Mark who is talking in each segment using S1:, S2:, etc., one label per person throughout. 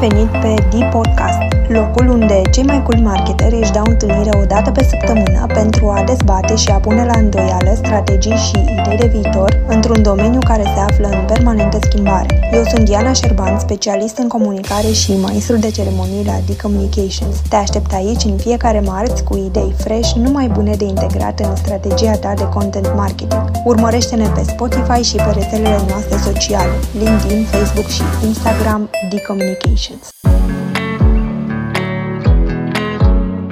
S1: venit pe D-Podcast, locul unde cei mai cool marketeri își dau întâlnire o dată pe săptămână pentru a dezbate și a pune la îndoială strategii și idei de viitor într-un domeniu care se află în permanentă schimbare. Eu sunt Diana Șerban, specialist în comunicare și maestru de ceremonii la D-Communications. Te aștept aici în fiecare marți cu idei fresh, numai bune de integrat în strategia ta de content marketing. Urmărește-ne pe Spotify și pe rețelele noastre sociale, LinkedIn, Facebook și Instagram D-Communications.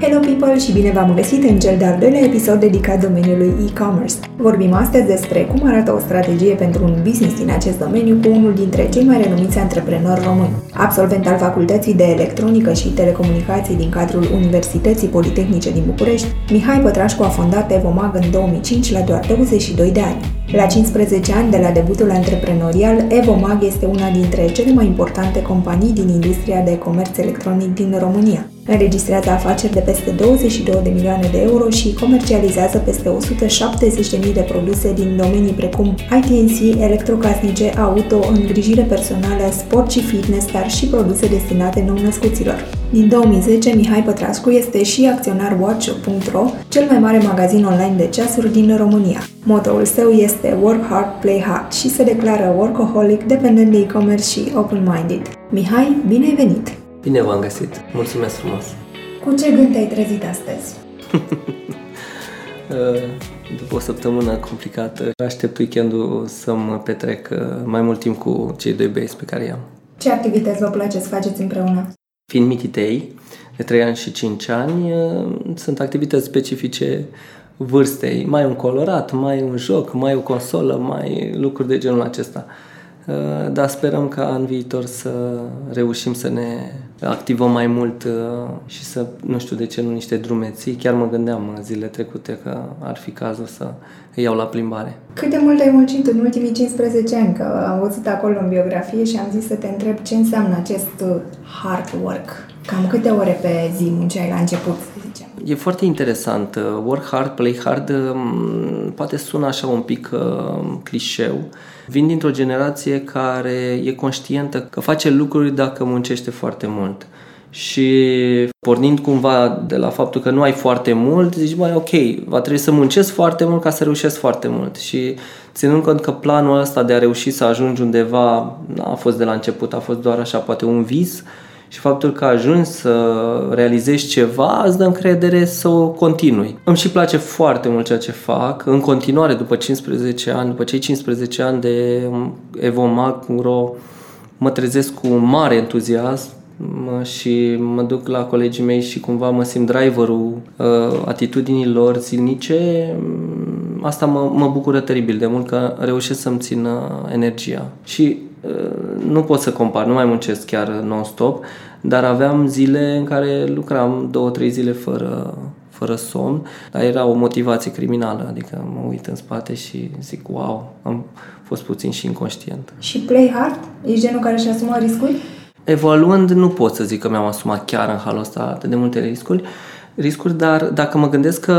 S1: Hello people și bine v-am găsit în cel de-al doilea episod dedicat domeniului e-commerce. Vorbim astăzi despre cum arată o strategie pentru un business din acest domeniu cu unul dintre cei mai renumiți antreprenori români. Absolvent al Facultății de Electronică și Telecomunicații din cadrul Universității Politehnice din București, Mihai Pătrașcu a fondat Evomag în 2005 la doar 22 de ani. La 15 ani de la debutul antreprenorial, Evomag este una dintre cele mai importante companii din industria de comerț electronic din România. Înregistrează afaceri de peste 22 de milioane de euro și comercializează peste 170.000 de produse din domenii precum ITNC, electrocasnice, auto, îngrijire personală, sport și fitness, dar și produse destinate nou-născuților. Din 2010, Mihai Pătrascu este și acționar Watch.ro, cel mai mare magazin online de ceasuri din România. Motoul său este Work Hard, Play Hard și se declară workaholic, dependent de e-commerce și open-minded. Mihai, bine ai venit!
S2: Bine v-am găsit! Mulțumesc frumos!
S1: Cu ce gând te-ai trezit astăzi?
S2: După o săptămână complicată, aștept weekendul să mă petrec uh, mai mult timp cu cei doi băieți pe care i-am.
S1: Ce activități vă place să faceți împreună?
S2: Fiind mititei, de 3 ani și 5 ani, uh, sunt activități specifice vârstei. Mai un colorat, mai un joc, mai o consolă, mai lucruri de genul acesta. Uh, dar sperăm ca în viitor să reușim să ne activăm mai mult uh, și să, nu știu de ce, nu niște drumeții. Chiar mă gândeam zile trecute că ar fi cazul să iau la plimbare.
S1: Cât de mult ai muncit în ultimii 15 ani? Că am văzut acolo în biografie și am zis să te întreb ce înseamnă acest uh, hard work. Cam câte ore pe zi munceai la început, să zicem?
S2: E foarte interesant. Work hard, play hard um, poate sună așa un pic uh, clișeu. Vin dintr-o generație care e conștientă că face lucruri dacă muncește foarte mult. Și pornind cumva de la faptul că nu ai foarte mult, zici, băi, ok, va trebui să muncesc foarte mult ca să reușesc foarte mult. Și ținând cont că planul ăsta de a reuși să ajungi undeva n-a fost de la început, a fost doar așa, poate un vis, și faptul că ajungi să realizezi ceva îți dă încredere să o continui. Îmi și place foarte mult ceea ce fac. În continuare, după 15 ani, după cei 15 ani de evomag.ro, mă trezesc cu mare entuziasm și mă duc la colegii mei și cumva mă simt driverul uh, atitudinilor zilnice, asta mă, mă bucură teribil de mult că reușesc să-mi țin energia. Și uh, nu pot să compar, nu mai muncesc chiar non-stop, dar aveam zile în care lucram două, trei zile fără, fără somn, dar era o motivație criminală, adică mă uit în spate și zic, wow, am fost puțin și inconștient.
S1: Și play hard? Ești genul care își asumă riscuri?
S2: Evaluând, nu pot să zic că mi-am asumat chiar în halul ăsta atât de multe riscuri, riscuri, dar dacă mă gândesc că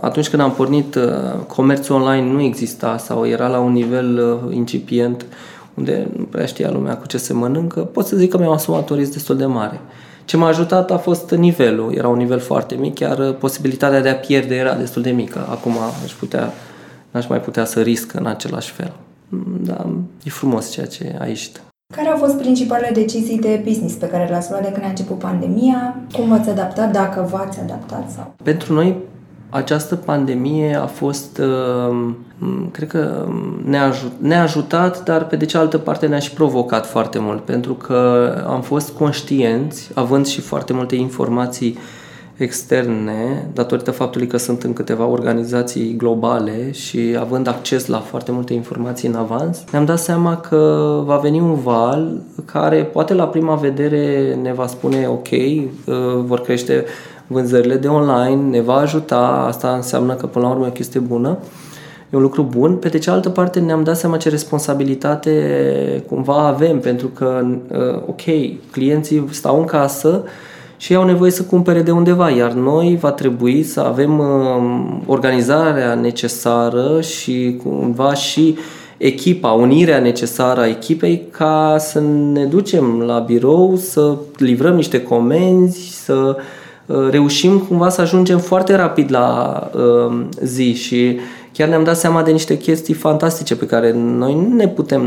S2: atunci când am pornit uh, comerțul online nu exista sau era la un nivel uh, incipient unde nu prea știa lumea cu ce se mănâncă, pot să zic că mi-am asumat un risc destul de mare. Ce m-a ajutat a fost nivelul. Era un nivel foarte mic, iar uh, posibilitatea de a pierde era destul de mică. Acum aș putea, n-aș mai putea să risc în același fel. Mm, da, e frumos ceea ce a ieșit.
S1: Care au fost principalele decizii de business pe care le-ați luat de când a început pandemia? Cum v-ați adaptat, dacă v-ați adaptat? sau?
S2: Pentru noi, această pandemie a fost, uh, cred că, ne-a ajutat, dar pe de cealaltă parte ne-a și provocat foarte mult, pentru că am fost conștienți, având și foarte multe informații externe, datorită faptului că sunt în câteva organizații globale și având acces la foarte multe informații în avans, ne-am dat seama că va veni un val care poate la prima vedere ne va spune ok, uh, vor crește vânzările de online, ne va ajuta, asta înseamnă că până la urmă e o chestie bună, e un lucru bun. Pe de cealaltă parte ne-am dat seama ce responsabilitate cumva avem, pentru că, uh, ok, clienții stau în casă, și au nevoie să cumpere de undeva, iar noi va trebui să avem uh, organizarea necesară și cumva și echipa, unirea necesară a echipei ca să ne ducem la birou, să livrăm niște comenzi, să uh, reușim cumva să ajungem foarte rapid la uh, zi și chiar ne-am dat seama de niște chestii fantastice pe care noi nu ne putem,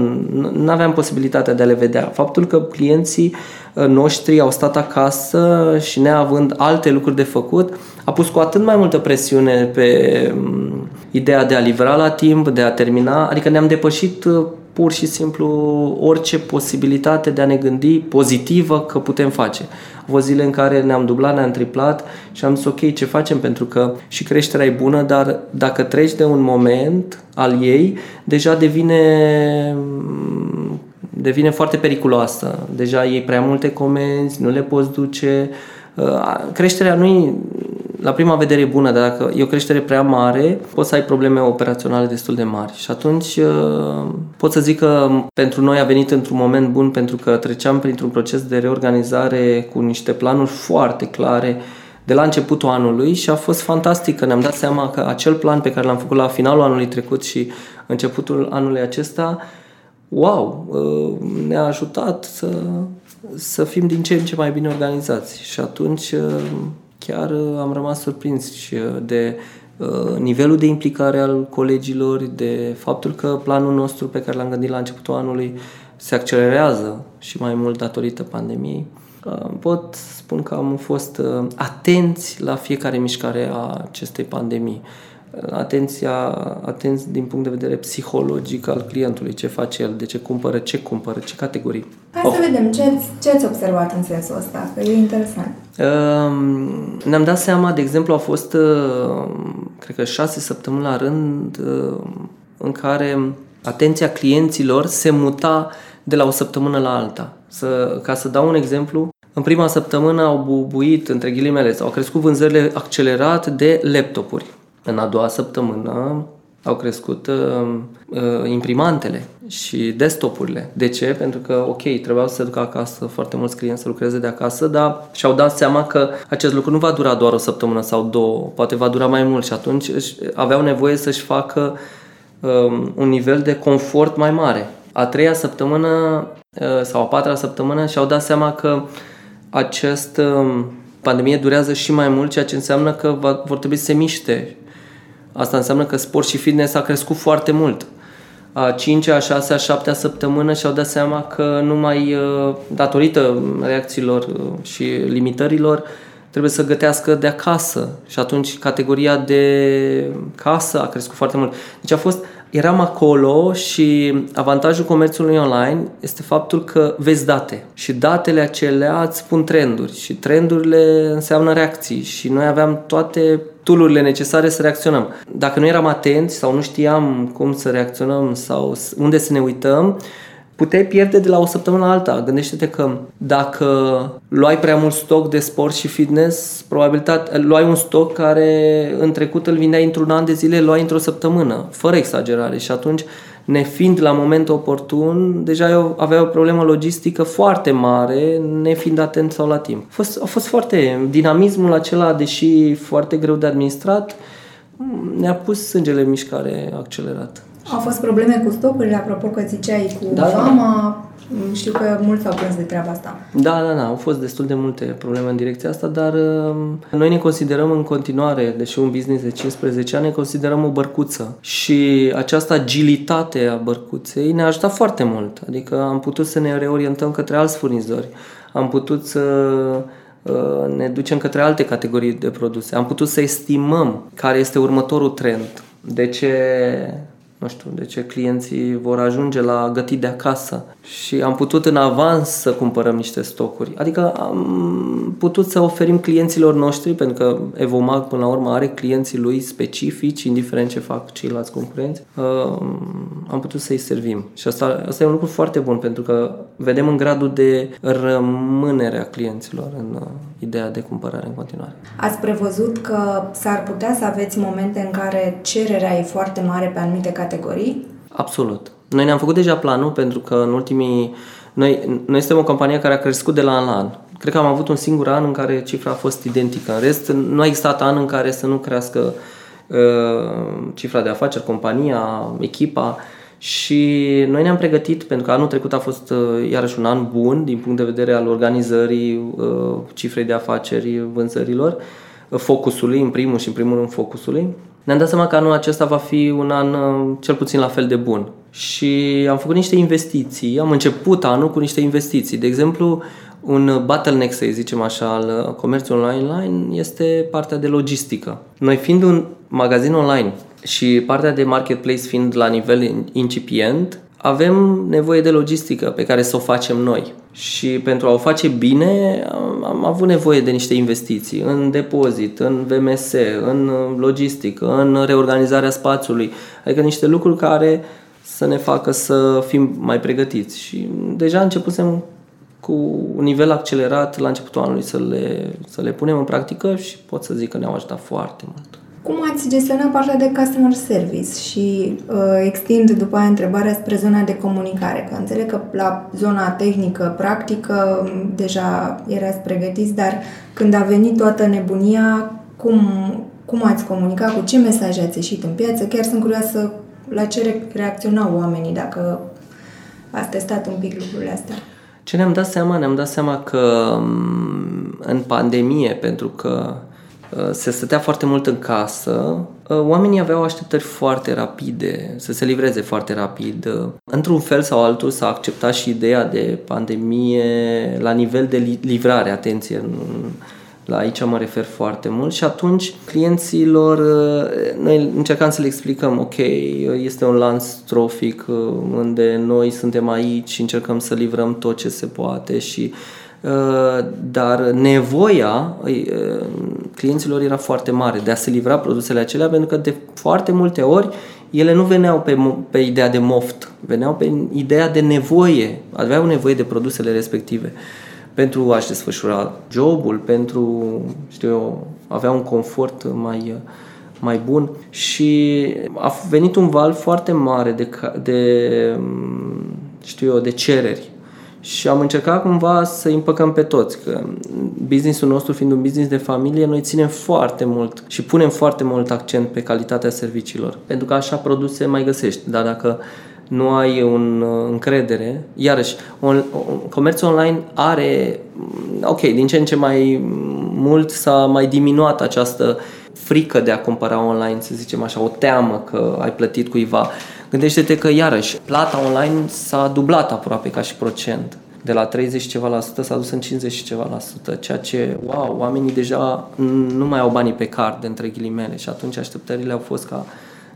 S2: nu aveam posibilitatea de a le vedea. Faptul că clienții uh, noștri au stat acasă și neavând alte lucruri de făcut, a pus cu atât mai multă presiune pe um, ideea de a livra la timp, de a termina, adică ne-am depășit uh, pur și simplu orice posibilitate de a ne gândi pozitivă că putem face. Au fost zile în care ne-am dublat, ne-am triplat și am zis ok, ce facem? Pentru că și creșterea e bună, dar dacă treci de un moment al ei, deja devine devine foarte periculoasă. Deja iei prea multe comenzi, nu le poți duce. Uh, creșterea nu e la prima vedere e bună, dar dacă e o creștere prea mare, poți să ai probleme operaționale destul de mari. Și atunci uh, pot să zic că pentru noi a venit într-un moment bun pentru că treceam printr-un proces de reorganizare cu niște planuri foarte clare de la începutul anului și a fost fantastic că ne-am dat seama că acel plan pe care l-am făcut la finalul anului trecut și începutul anului acesta, wow, uh, ne-a ajutat să, să fim din ce în ce mai bine organizați. Și atunci uh, chiar uh, am rămas surprins și uh, de uh, nivelul de implicare al colegilor, de faptul că planul nostru pe care l-am gândit la începutul anului se accelerează și mai mult datorită pandemiei. Pot spun că am fost atenți la fiecare mișcare a acestei pandemii atenția, atenți din punct de vedere psihologic al clientului, ce face el, de ce cumpără, ce cumpără, ce categorii.
S1: Hai oh. să vedem ce, ce ați observat în sensul ăsta, că e interesant.
S2: Uh, ne-am dat seama, de exemplu, a fost, uh, cred că șase săptămâni la rând, uh, în care atenția clienților se muta de la o săptămână la alta. Să, ca să dau un exemplu, în prima săptămână au bubuit, între ghilimele, sau au crescut vânzările accelerat de laptopuri. În a doua săptămână au crescut uh, uh, imprimantele și desktopurile. De ce? Pentru că, ok, trebuiau să se ducă acasă foarte mulți clienți să lucreze de acasă, dar și-au dat seama că acest lucru nu va dura doar o săptămână sau două, poate va dura mai mult și atunci aveau nevoie să-și facă uh, un nivel de confort mai mare. A treia săptămână uh, sau a patra săptămână și-au dat seama că acest uh, pandemie durează și mai mult, ceea ce înseamnă că va, vor trebui să se miște Asta înseamnă că sport și fitness a crescut foarte mult. A 5 a 6 a 7 a săptămână și-au dat seama că nu mai, uh, datorită reacțiilor uh, și limitărilor, trebuie să gătească de acasă și atunci categoria de casă a crescut foarte mult. Deci a fost, eram acolo și avantajul comerțului online este faptul că vezi date și datele acelea îți spun trenduri și trendurile înseamnă reacții și noi aveam toate tulurile necesare să reacționăm. Dacă nu eram atenți sau nu știam cum să reacționăm sau unde să ne uităm, puteai pierde de la o săptămână la alta. Gândește-te că dacă luai prea mult stoc de sport și fitness, probabilitate, luai un stoc care în trecut îl vindeai într-un an de zile, luai într-o săptămână, fără exagerare și atunci nefiind la momentul oportun, deja eu avea o problemă logistică foarte mare, nefiind atent sau la timp. A fost, a fost foarte, dinamismul acela, deși foarte greu de administrat, ne-a pus sângele în mișcare accelerat.
S1: Au fost probleme cu stocurile, apropo că ziceai cu da, fama, da. știu că mulți au plâns de treaba asta.
S2: Da, da, da, au fost destul de multe probleme în direcția asta, dar uh, noi ne considerăm în continuare, deși un business de 15 ani, ne considerăm o bărcuță și această agilitate a bărcuței ne-a ajutat foarte mult, adică am putut să ne reorientăm către alți furnizori, am putut să uh, ne ducem către alte categorii de produse. Am putut să estimăm care este următorul trend. De ce nu știu, de ce clienții vor ajunge la gătit de acasă și am putut în avans să cumpărăm niște stocuri. Adică am putut să oferim clienților noștri, pentru că Evomag până la urmă are clienții lui specifici, indiferent ce fac ceilalți concurenți, uh, am putut să-i servim. Și asta, asta e un lucru foarte bun, pentru că vedem în gradul de rămânere a clienților în uh, ideea de cumpărare în continuare.
S1: Ați prevăzut că s-ar putea să aveți momente în care cererea e foarte mare pe anumite categorii?
S2: Absolut. Noi ne-am făcut deja planul pentru că în ultimii... Noi, noi suntem o companie care a crescut de la an la an. Cred că am avut un singur an în care cifra a fost identică. În rest, nu a existat an în care să nu crească uh, cifra de afaceri, compania, echipa Și noi ne-am pregătit, pentru că anul trecut a fost uh, iarăși un an bun din punct de vedere al organizării uh, cifrei de afaceri, vânzărilor, uh, focusului, în primul și în primul rând focusului. Ne-am dat seama că anul acesta va fi un an cel puțin la fel de bun. Și am făcut niște investiții, am început anul cu niște investiții. De exemplu, un bottleneck, să zicem așa, al comerțului online este partea de logistică. Noi fiind un magazin online și partea de marketplace fiind la nivel incipient, avem nevoie de logistică pe care să o facem noi. Și pentru a o face bine, am avut nevoie de niște investiții în depozit, în VMS, în logistică, în reorganizarea spațiului, adică niște lucruri care să ne facă să fim mai pregătiți. Și deja începusem cu un nivel accelerat la începutul anului să le, să le punem în practică și pot să zic că ne-au ajutat foarte mult.
S1: Cum ați gestionat partea de customer service și uh, extind după aia întrebarea spre zona de comunicare? Că înțeleg că la zona tehnică, practică, deja erați pregătiți, dar când a venit toată nebunia, cum, cum ați comunicat, cu ce mesaje ați ieșit în piață? Chiar sunt curioasă la ce reacționau oamenii, dacă ați testat un pic lucrurile astea.
S2: Ce ne-am dat seama? Ne-am dat seama că mm, în pandemie, pentru că uh, se stătea foarte mult în casă, uh, oamenii aveau așteptări foarte rapide, să se livreze foarte rapid. Într-un fel sau altul s-a acceptat și ideea de pandemie la nivel de livrare, atenție, la aici mă refer foarte mult și atunci clienților, uh, noi încercam să le explicăm, ok, este un lanț trofic uh, unde noi suntem aici și încercăm să livrăm tot ce se poate și uh, dar nevoia clienților era foarte mare de a se livra produsele acelea pentru că de foarte multe ori ele nu veneau pe, pe ideea de moft, veneau pe ideea de nevoie, aveau nevoie de produsele respective. Uh, pentru a-și desfășura jobul, pentru, știu eu, avea un confort mai, mai bun și a venit un val foarte mare de, de știu eu, de cereri și am încercat cumva să împăcăm pe toți, că businessul nostru fiind un business de familie, noi ținem foarte mult și punem foarte mult accent pe calitatea serviciilor, pentru că așa produse mai găsești, dar dacă nu ai un uh, încredere. Iarăși, on, comerțul online are, mm, ok, din ce în ce mai mult s-a mai diminuat această frică de a cumpăra online, să zicem așa, o teamă că ai plătit cuiva. Gândește-te că, iarăși, plata online s-a dublat aproape ca și procent. De la 30 ceva la sută s-a dus în 50 ceva la sută, ceea ce, wow, oamenii deja nu mai au banii pe card, între ghilimele, și atunci așteptările au fost ca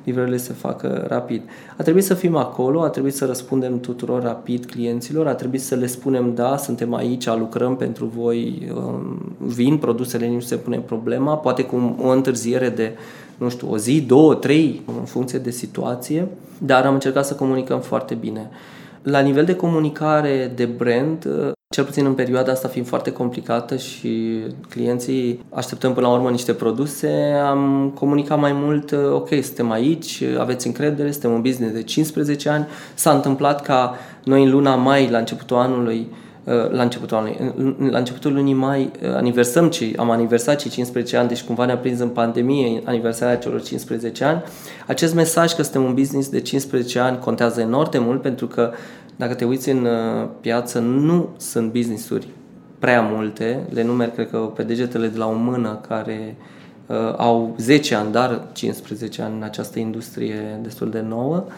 S2: livrările se facă rapid. A trebuit să fim acolo, a trebuit să răspundem tuturor rapid clienților, a trebuit să le spunem da, suntem aici, lucrăm pentru voi, um, vin produsele, nu se pune problema, poate cu o întârziere de nu știu, o zi, două, trei, în funcție de situație, dar am încercat să comunicăm foarte bine. La nivel de comunicare de brand, cel puțin în perioada asta fiind foarte complicată și clienții așteptăm până la urmă niște produse, am comunicat mai mult, ok, suntem aici, aveți încredere, suntem un business de 15 ani. S-a întâmplat ca noi în luna mai, la începutul anului, la începutul anului, la începutul lunii mai aniversăm ce, am aniversat cei 15 ani, deci cumva ne-a prins în pandemie aniversarea celor 15 ani. Acest mesaj că suntem un business de 15 ani contează enorm de mult pentru că dacă te uiți în uh, piață, nu sunt business-uri prea multe, le numer cred că pe degetele de la o mână care uh, au 10 ani, dar 15 ani în această industrie destul de nouă. Uh,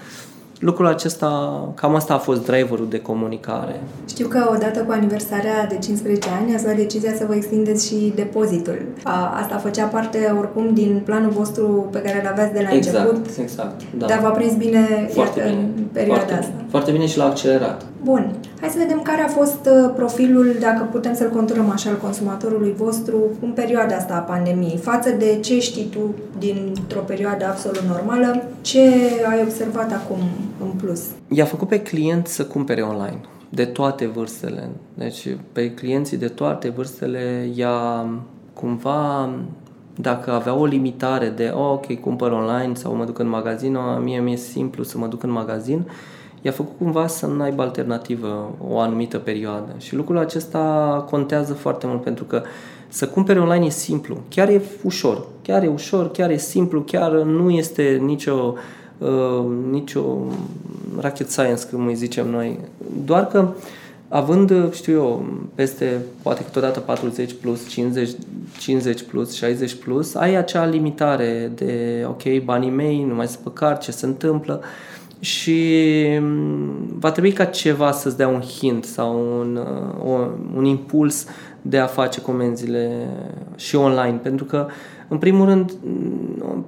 S2: lucrul acesta, cam asta a fost driverul de comunicare.
S1: Știu că odată cu aniversarea de 15 ani ați luat decizia să vă extindeți și depozitul. A, asta făcea parte oricum din planul vostru pe care îl aveați de la
S2: exact,
S1: început.
S2: Exact, da.
S1: Dar v-a prins bine,
S2: foarte iată, bine
S1: în perioada
S2: foarte,
S1: asta.
S2: Foarte bine și l-a accelerat.
S1: Bun. Hai să vedem care a fost uh, profilul, dacă putem să-l conturăm așa, al consumatorului vostru în perioada asta a pandemiei, față de ce știi tu dintr-o perioadă absolut normală, ce ai observat acum în plus?
S2: I-a făcut pe client să cumpere online de toate vârstele. Deci pe clienții de toate vârstele i-a cumva dacă avea o limitare de oh, ok, cumpăr online sau mă duc în magazin, mie mi-e simplu să mă duc în magazin, i-a făcut cumva să nu aibă alternativă o anumită perioadă. Și lucrul acesta contează foarte mult pentru că să cumpere online e simplu, chiar e ușor, chiar e ușor, chiar e simplu, chiar nu este nicio uh, nicio, rocket science, cum îi zicem noi. Doar că având, știu eu, peste, poate câteodată 40 plus, 50, 50 plus, 60 plus, ai acea limitare de, ok, banii mei, nu mai sunt pe card, ce se întâmplă și mm, va trebui ca ceva să-ți dea un hint sau un, uh, un impuls de a face comenzile și online, pentru că în primul rând,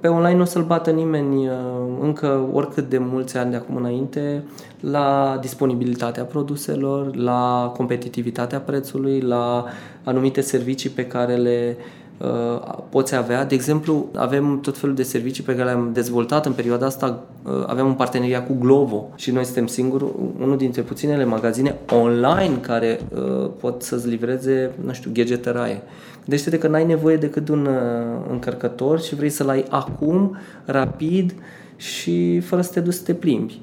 S2: pe online nu o să-l bată nimeni uh, încă oricât de mulți ani de acum înainte la disponibilitatea produselor, la competitivitatea prețului, la anumite servicii pe care le uh, poți avea. De exemplu, avem tot felul de servicii pe care le-am dezvoltat în perioada asta. Uh, avem un parteneriat cu Glovo și noi suntem singuri, unul dintre puținele magazine online care uh, pot să-ți livreze, nu știu, gadgetăraie. Gândește-te că n-ai nevoie decât de un uh, încărcător și vrei să-l ai acum, rapid și fără să te duci să te plimbi.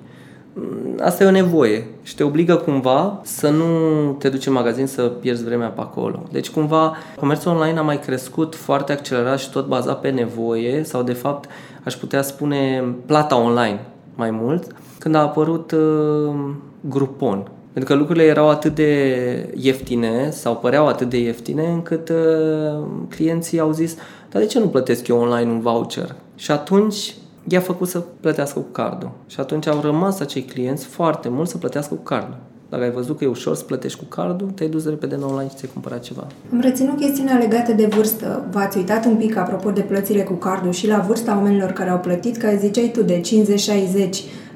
S2: Mm, asta e o nevoie și te obligă cumva să nu te duci în magazin să pierzi vremea pe acolo. Deci cumva comerțul online a mai crescut foarte accelerat și tot bazat pe nevoie sau de fapt aș putea spune plata online mai mult când a apărut uh, Groupon. Pentru că lucrurile erau atât de ieftine sau păreau atât de ieftine încât uh, clienții au zis dar de ce nu plătesc eu online un voucher? Și atunci i-a făcut să plătească cu cardul. Și atunci au rămas acei clienți foarte mult să plătească cu cardul. Dacă ai văzut că e ușor să plătești cu cardul, te-ai dus repede în online și ți-ai cumpărat ceva.
S1: Am reținut chestiunea legată de vârstă. V-ați uitat un pic apropo de plățile cu cardul și la vârsta oamenilor care au plătit, că ziceai tu de 50-60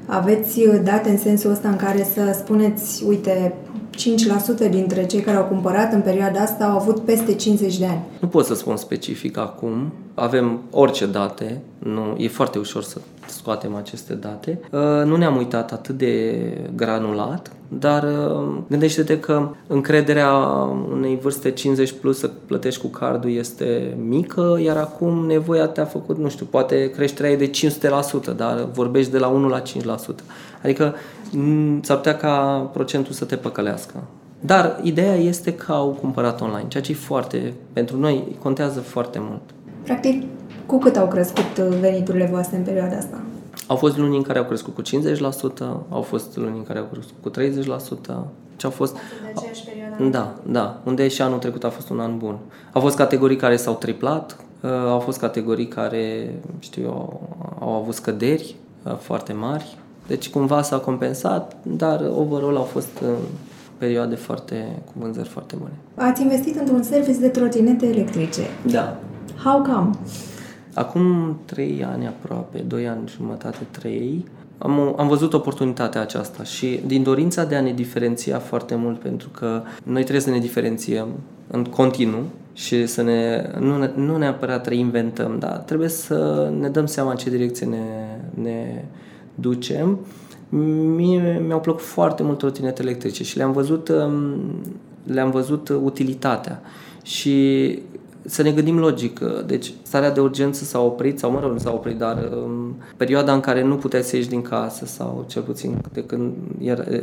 S1: aveți uh, date în sensul ăsta în care să spuneți, uite, 5% dintre cei care au cumpărat în perioada asta au avut peste 50 de ani.
S2: Nu pot să spun specific acum. Avem orice date. Nu, e foarte ușor să scoatem aceste date. Uh, nu ne-am uitat atât de granulat, dar uh, gândește-te că încrederea unei vârste 50 plus să plătești cu cardul este mică, iar acum nevoia te-a făcut, nu știu, poate creșterea e de 500%, dar vorbești de la 1 la 5%. Adică mm, s-ar putea ca procentul să te păcălească. Dar ideea este că au cumpărat online, ceea ce e foarte, pentru noi, contează foarte mult.
S1: Practic, cu cât au crescut veniturile voastre în perioada asta?
S2: Au fost luni în care au crescut cu 50%, au fost luni în care au crescut cu 30%. Ce au fost... Da, da. Unde și anul trecut a fost un an bun. Au fost categorii care s-au triplat, uh, au fost categorii care, știu eu, au avut scăderi uh, foarte mari. Deci cumva s-a compensat, dar overall au fost uh, perioade foarte, cu vânzări foarte bune.
S1: Ați investit într-un service de trotinete electrice.
S2: Da.
S1: How come?
S2: Acum trei ani aproape, doi ani jumătate, trei, am, am văzut oportunitatea aceasta și din dorința de a ne diferenția foarte mult, pentru că noi trebuie să ne diferențiem în continuu și să ne, nu, ne, nu neapărat reinventăm, dar trebuie să ne dăm seama în ce direcție ne, ne ducem. Mie mi-au plăcut foarte mult trotinete electrice și le-am văzut, um, le-am văzut utilitatea. Și să ne gândim logic. Deci, starea de urgență s-a oprit, sau mă rog, nu s-a oprit, dar um, perioada în care nu puteai să ieși din casă, sau cel puțin de când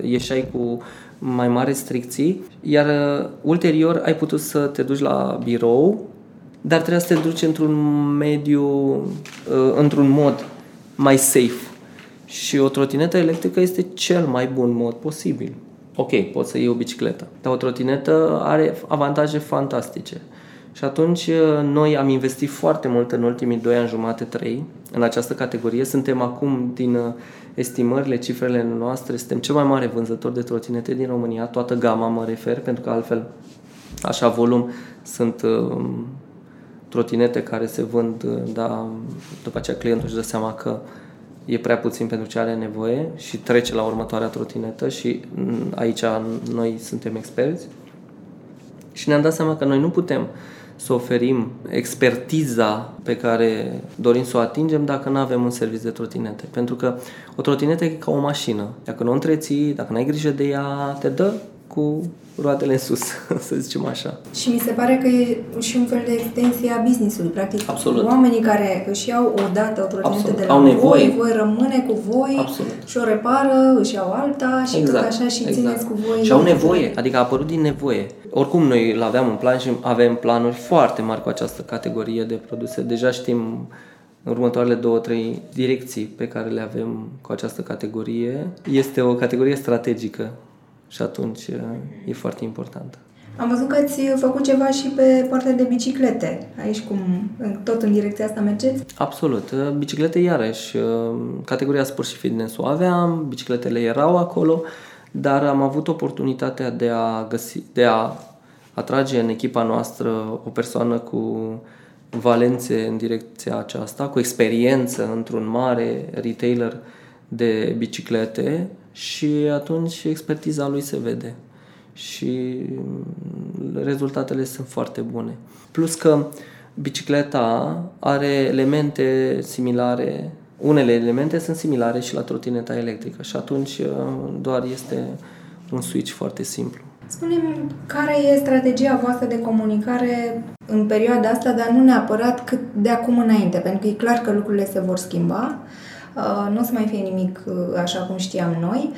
S2: ieșai cu mai mari restricții, iar uh, ulterior ai putut să te duci la birou, dar trebuia să te duci într-un mediu, uh, într-un mod mai safe. Și o trotinetă electrică este cel mai bun mod posibil. Ok, poți să iei o bicicletă, dar o trotinetă are avantaje fantastice. Și atunci uh, noi am investit foarte mult în ultimii 2 ani jumate, 3 în această categorie. Suntem acum din uh, estimările, cifrele noastre, suntem cel mai mare vânzător de trotinete din România, toată gama mă refer, pentru că altfel, așa volum, sunt uh, trotinete care se vând, dar după aceea clientul își dă seama că e prea puțin pentru ce are nevoie și trece la următoarea trotinetă și mm, aici noi suntem experți. Și ne-am dat seama că noi nu putem să oferim expertiza pe care dorim să o atingem dacă nu avem un serviciu de trotinete. Pentru că o trotinetă e ca o mașină. Dacă nu o întreții, dacă nu ai grijă de ea, te dă cu roatele în sus, să zicem așa.
S1: Și mi se pare că e și un fel de extensie a business-ului. Practic,
S2: Absolut.
S1: oamenii care își iau o dată o trotinetă de la Au nevoie. voi, voi rămâne cu voi
S2: Absolut.
S1: și o repară, își iau alta și exact. tot așa și exact. țineți cu voi.
S2: Și au nevoie, adică a apărut din nevoie. Oricum noi îl aveam în plan și avem planuri foarte mari cu această categorie de produse. Deja știm în următoarele două, trei direcții pe care le avem cu această categorie. Este o categorie strategică și atunci e foarte importantă.
S1: Am văzut că ați făcut ceva și pe partea de biciclete. Aici cum, tot în direcția asta mergeți?
S2: Absolut. Biciclete iarăși, categoria sport și fitness o aveam, bicicletele erau acolo, dar am avut oportunitatea de a găsi, de a atrage în echipa noastră o persoană cu valențe în direcția aceasta, cu experiență într-un mare retailer de biciclete și atunci expertiza lui se vede și rezultatele sunt foarte bune. Plus că bicicleta are elemente similare, unele elemente sunt similare și la trotineta electrică și atunci uh, doar este un switch foarte simplu.
S1: Spune-mi, care e strategia voastră de comunicare în perioada asta, dar nu neapărat cât de acum înainte, pentru că e clar că lucrurile se vor schimba, uh, nu o să mai fie nimic uh, așa cum știam noi.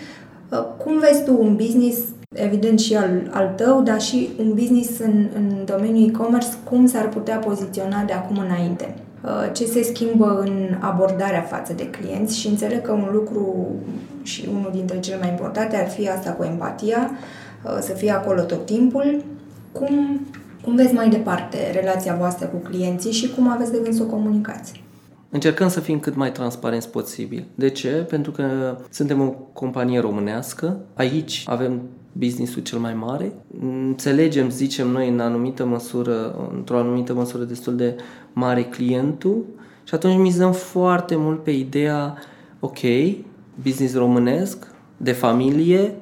S1: Cum vezi tu un business evident și al, al tău, dar și un business în, în domeniul e-commerce, cum s-ar putea poziționa de acum înainte? Uh, ce se schimbă în abordarea față de clienți și înțeleg că un lucru și unul dintre cele mai importante ar fi asta cu empatia, uh, să fie acolo tot timpul. Cum, cum vezi mai departe relația voastră cu clienții și cum aveți de gând să o comunicați?
S2: Încercăm să fim cât mai transparenți posibil. De ce? Pentru că suntem o companie românească. Aici avem businessul cel mai mare. Înțelegem, zicem noi, în anumită măsură, într-o anumită măsură destul de mare clientul și atunci mizăm foarte mult pe ideea, ok, business românesc, de familie, ă,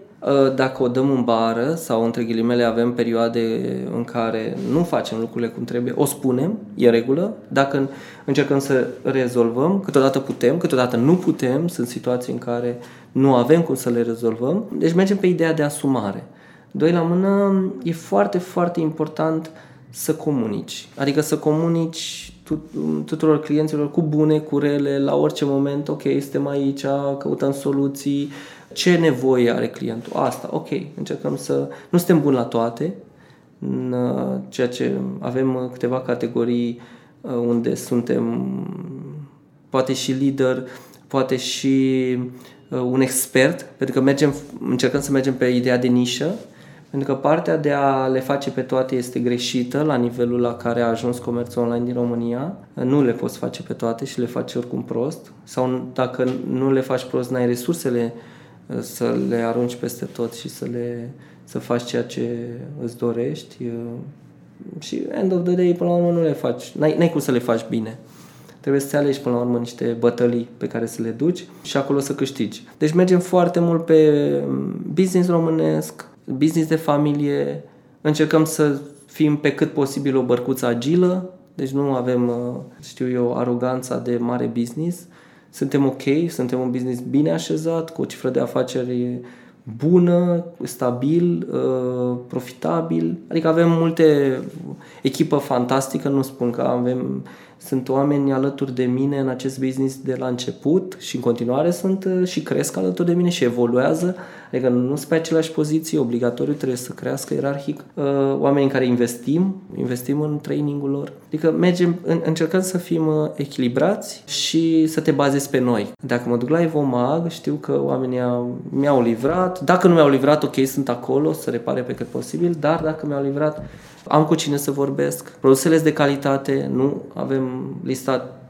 S2: dacă o dăm în bară sau între ghilimele avem perioade în care nu facem lucrurile cum trebuie, o spunem, e regulă. Dacă încercăm să rezolvăm, câteodată putem, câteodată nu putem, sunt situații în care nu avem cum să le rezolvăm. Deci mergem pe ideea de asumare. Doi la mână, e foarte, foarte important să comunici. Adică să comunici tuturor clienților cu bune, cu rele, la orice moment, ok, suntem aici, căutăm soluții, ce nevoie are clientul? Asta, ok, încercăm să... Nu suntem buni la toate, în uh, ceea ce avem câteva categorii uh, unde suntem poate și lider, poate și Uh, un expert, pentru că mergem, încercăm să mergem pe ideea de nișă, pentru că partea de a le face pe toate este greșită la nivelul la care a ajuns comerțul online din România. Nu le poți face pe toate și le faci oricum prost. Sau dacă nu le faci prost, n-ai resursele uh, să le arunci peste tot și să le să faci ceea ce îți dorești. Uh, și end of the day, până la urmă, nu le faci. N-ai, n-ai cum să le faci bine. Trebuie să-ți alegi până la urmă niște bătălii pe care să le duci și acolo să câștigi. Deci mergem foarte mult pe mm, business românesc, business de familie, încercăm să fim pe cât posibil o bărcuță agilă, deci nu avem, uh, știu eu, aroganța de mare business. Suntem ok, suntem un business bine așezat, cu o cifră de afaceri bună, stabil, uh, profitabil. Adică avem multe echipă fantastică, nu spun că avem sunt oameni alături de mine în acest business de la început și în continuare sunt uh, și cresc alături de mine și evoluează. Adică nu sunt pe aceleași poziții, obligatoriu trebuie să crească ierarhic. Uh, oameni în care investim, investim în trainingul lor. Adică mergem, încercăm să fim uh, echilibrați și să te bazezi pe noi. Dacă mă duc la Evomag, știu că oamenii mi-au livrat. Dacă nu mi-au livrat, ok, sunt acolo să repare pe cât posibil, dar dacă mi-au livrat, am cu cine să vorbesc, produsele de calitate, nu avem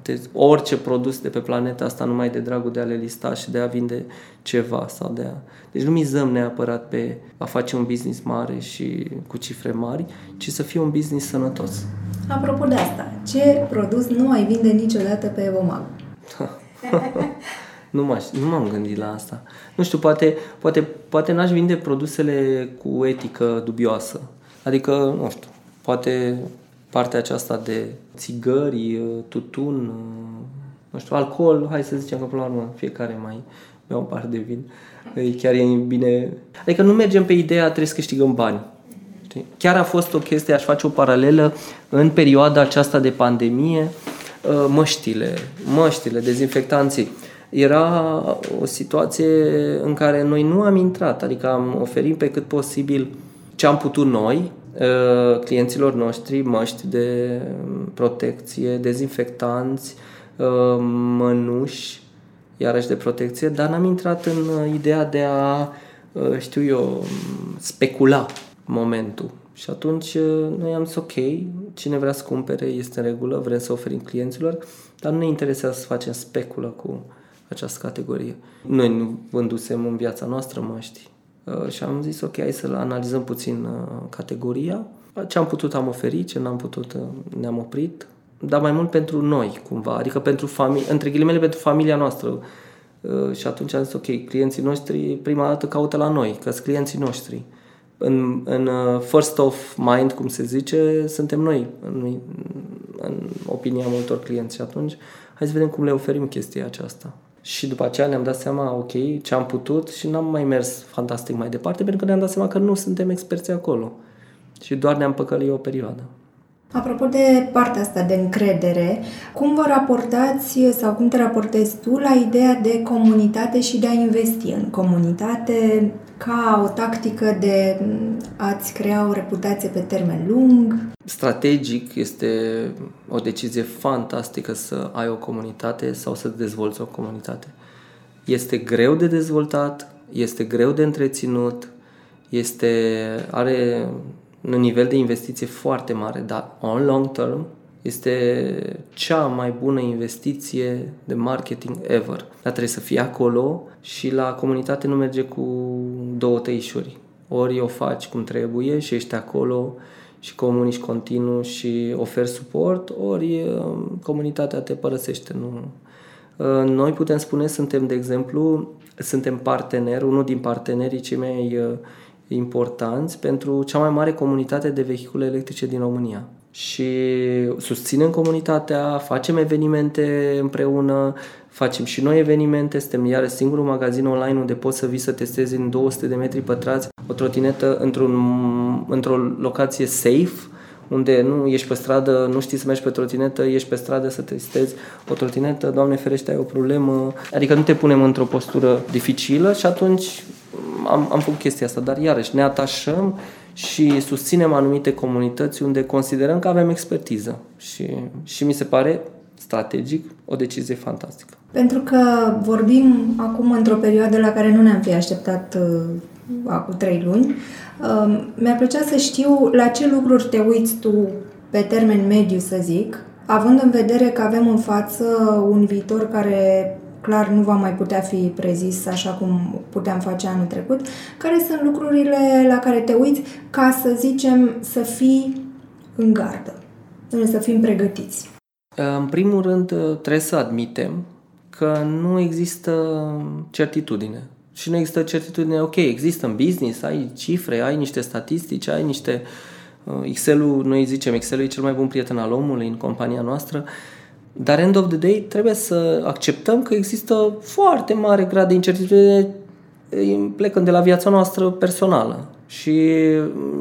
S2: listate orice produs de pe planeta asta numai de dragul de a le lista și de a vinde ceva sau de a... Deci nu mizăm neapărat pe a face un business mare și cu cifre mari, ci să fie un business sănătos.
S1: Apropo de asta, ce produs nu ai vinde niciodată pe Evomag?
S2: nu, m nu m-am gândit la asta. Nu știu, poate, poate, poate n-aș vinde produsele cu etică dubioasă. Adică, nu știu, poate partea aceasta de țigări, tutun, nu știu, alcool, hai să zicem că până la urmă fiecare mai bea un par de vin. Chiar e bine. Adică nu mergem pe ideea trebuie să câștigăm bani. Știi? Chiar a fost o chestie, aș face o paralelă în perioada aceasta de pandemie, ă, măștile, măștile, dezinfectanții. Era o situație în care noi nu am intrat, adică am oferit pe cât posibil ce am putut noi, uh, clienților noștri, măști de protecție, dezinfectanți, mănuși, iarăși de protecție, dar n-am intrat în ideea de a, știu eu, specula momentul. Și atunci noi am zis ok, cine vrea să cumpere este în regulă, vrem să oferim clienților, dar nu ne interesează să facem speculă cu această categorie. Noi nu vândusem în viața noastră măști și am zis ok, hai să analizăm puțin categoria. Ce am putut am oferit, ce n-am putut ne-am oprit, dar mai mult pentru noi cumva, adică pentru familie, între ghilimele pentru familia noastră. Și atunci am zis ok, clienții noștri prima dată caută la noi, că sunt clienții noștri în, în uh, first of mind, cum se zice, suntem noi, în, în opinia multor clienți. Și atunci, hai să vedem cum le oferim chestia aceasta. Și după aceea ne-am dat seama, ok, ce am putut și n-am mai mers fantastic mai departe, pentru că ne-am dat seama că nu suntem experți acolo. Și doar ne-am păcălit o perioadă.
S1: Apropo de partea asta de încredere, cum vă raportați sau cum te raportezi tu la ideea de comunitate și de a investi în comunitate ca o tactică de a-ți crea o reputație pe termen lung?
S2: Strategic este o decizie fantastică să ai o comunitate sau să dezvolți o comunitate. Este greu de dezvoltat, este greu de întreținut, este, are un nivel de investiție foarte mare, dar on long term este cea mai bună investiție de marketing ever. Dar trebuie să fii acolo și la comunitate nu merge cu două tăișuri. Ori o faci cum trebuie și ești acolo și comunici continuu și oferi suport, ori um, comunitatea te părăsește. Nu. Uh, noi putem spune, suntem, de exemplu, suntem parteneri, unul din partenerii cei mai uh, importanți pentru cea mai mare comunitate de vehicule electrice din România. Și susținem comunitatea, facem evenimente împreună, facem și noi evenimente, suntem iar singurul magazin online unde poți să vii să testezi în 200 de metri pătrați o trotinetă într-un, într-o locație safe, unde nu ești pe stradă, nu știi să mergi pe trotinetă, ești pe stradă să testezi o trotinetă, Doamne ferește, ai o problemă, adică nu te punem într-o postură dificilă și atunci am, am făcut chestia asta, dar iarăși ne atașăm și susținem anumite comunități unde considerăm că avem expertiză și, și mi se pare strategic o decizie fantastică.
S1: Pentru că vorbim acum într-o perioadă la care nu ne-am fi așteptat uh, acum trei luni, uh, mi-ar plăcea să știu la ce lucruri te uiți tu pe termen mediu, să zic, având în vedere că avem în față un viitor care clar nu va mai putea fi prezis așa cum puteam face anul trecut, care sunt lucrurile la care te uiți ca să zicem să fii în gardă, să fim pregătiți.
S2: În primul rând trebuie să admitem că nu există certitudine. Și nu există certitudine, ok, există în business, ai cifre, ai niște statistici, ai niște... Uh, Excel-ul, noi zicem, Excel-ul e cel mai bun prieten al omului în compania noastră, dar end of the day trebuie să acceptăm că există foarte mare grad de incertitudine plecând de la viața noastră personală. Și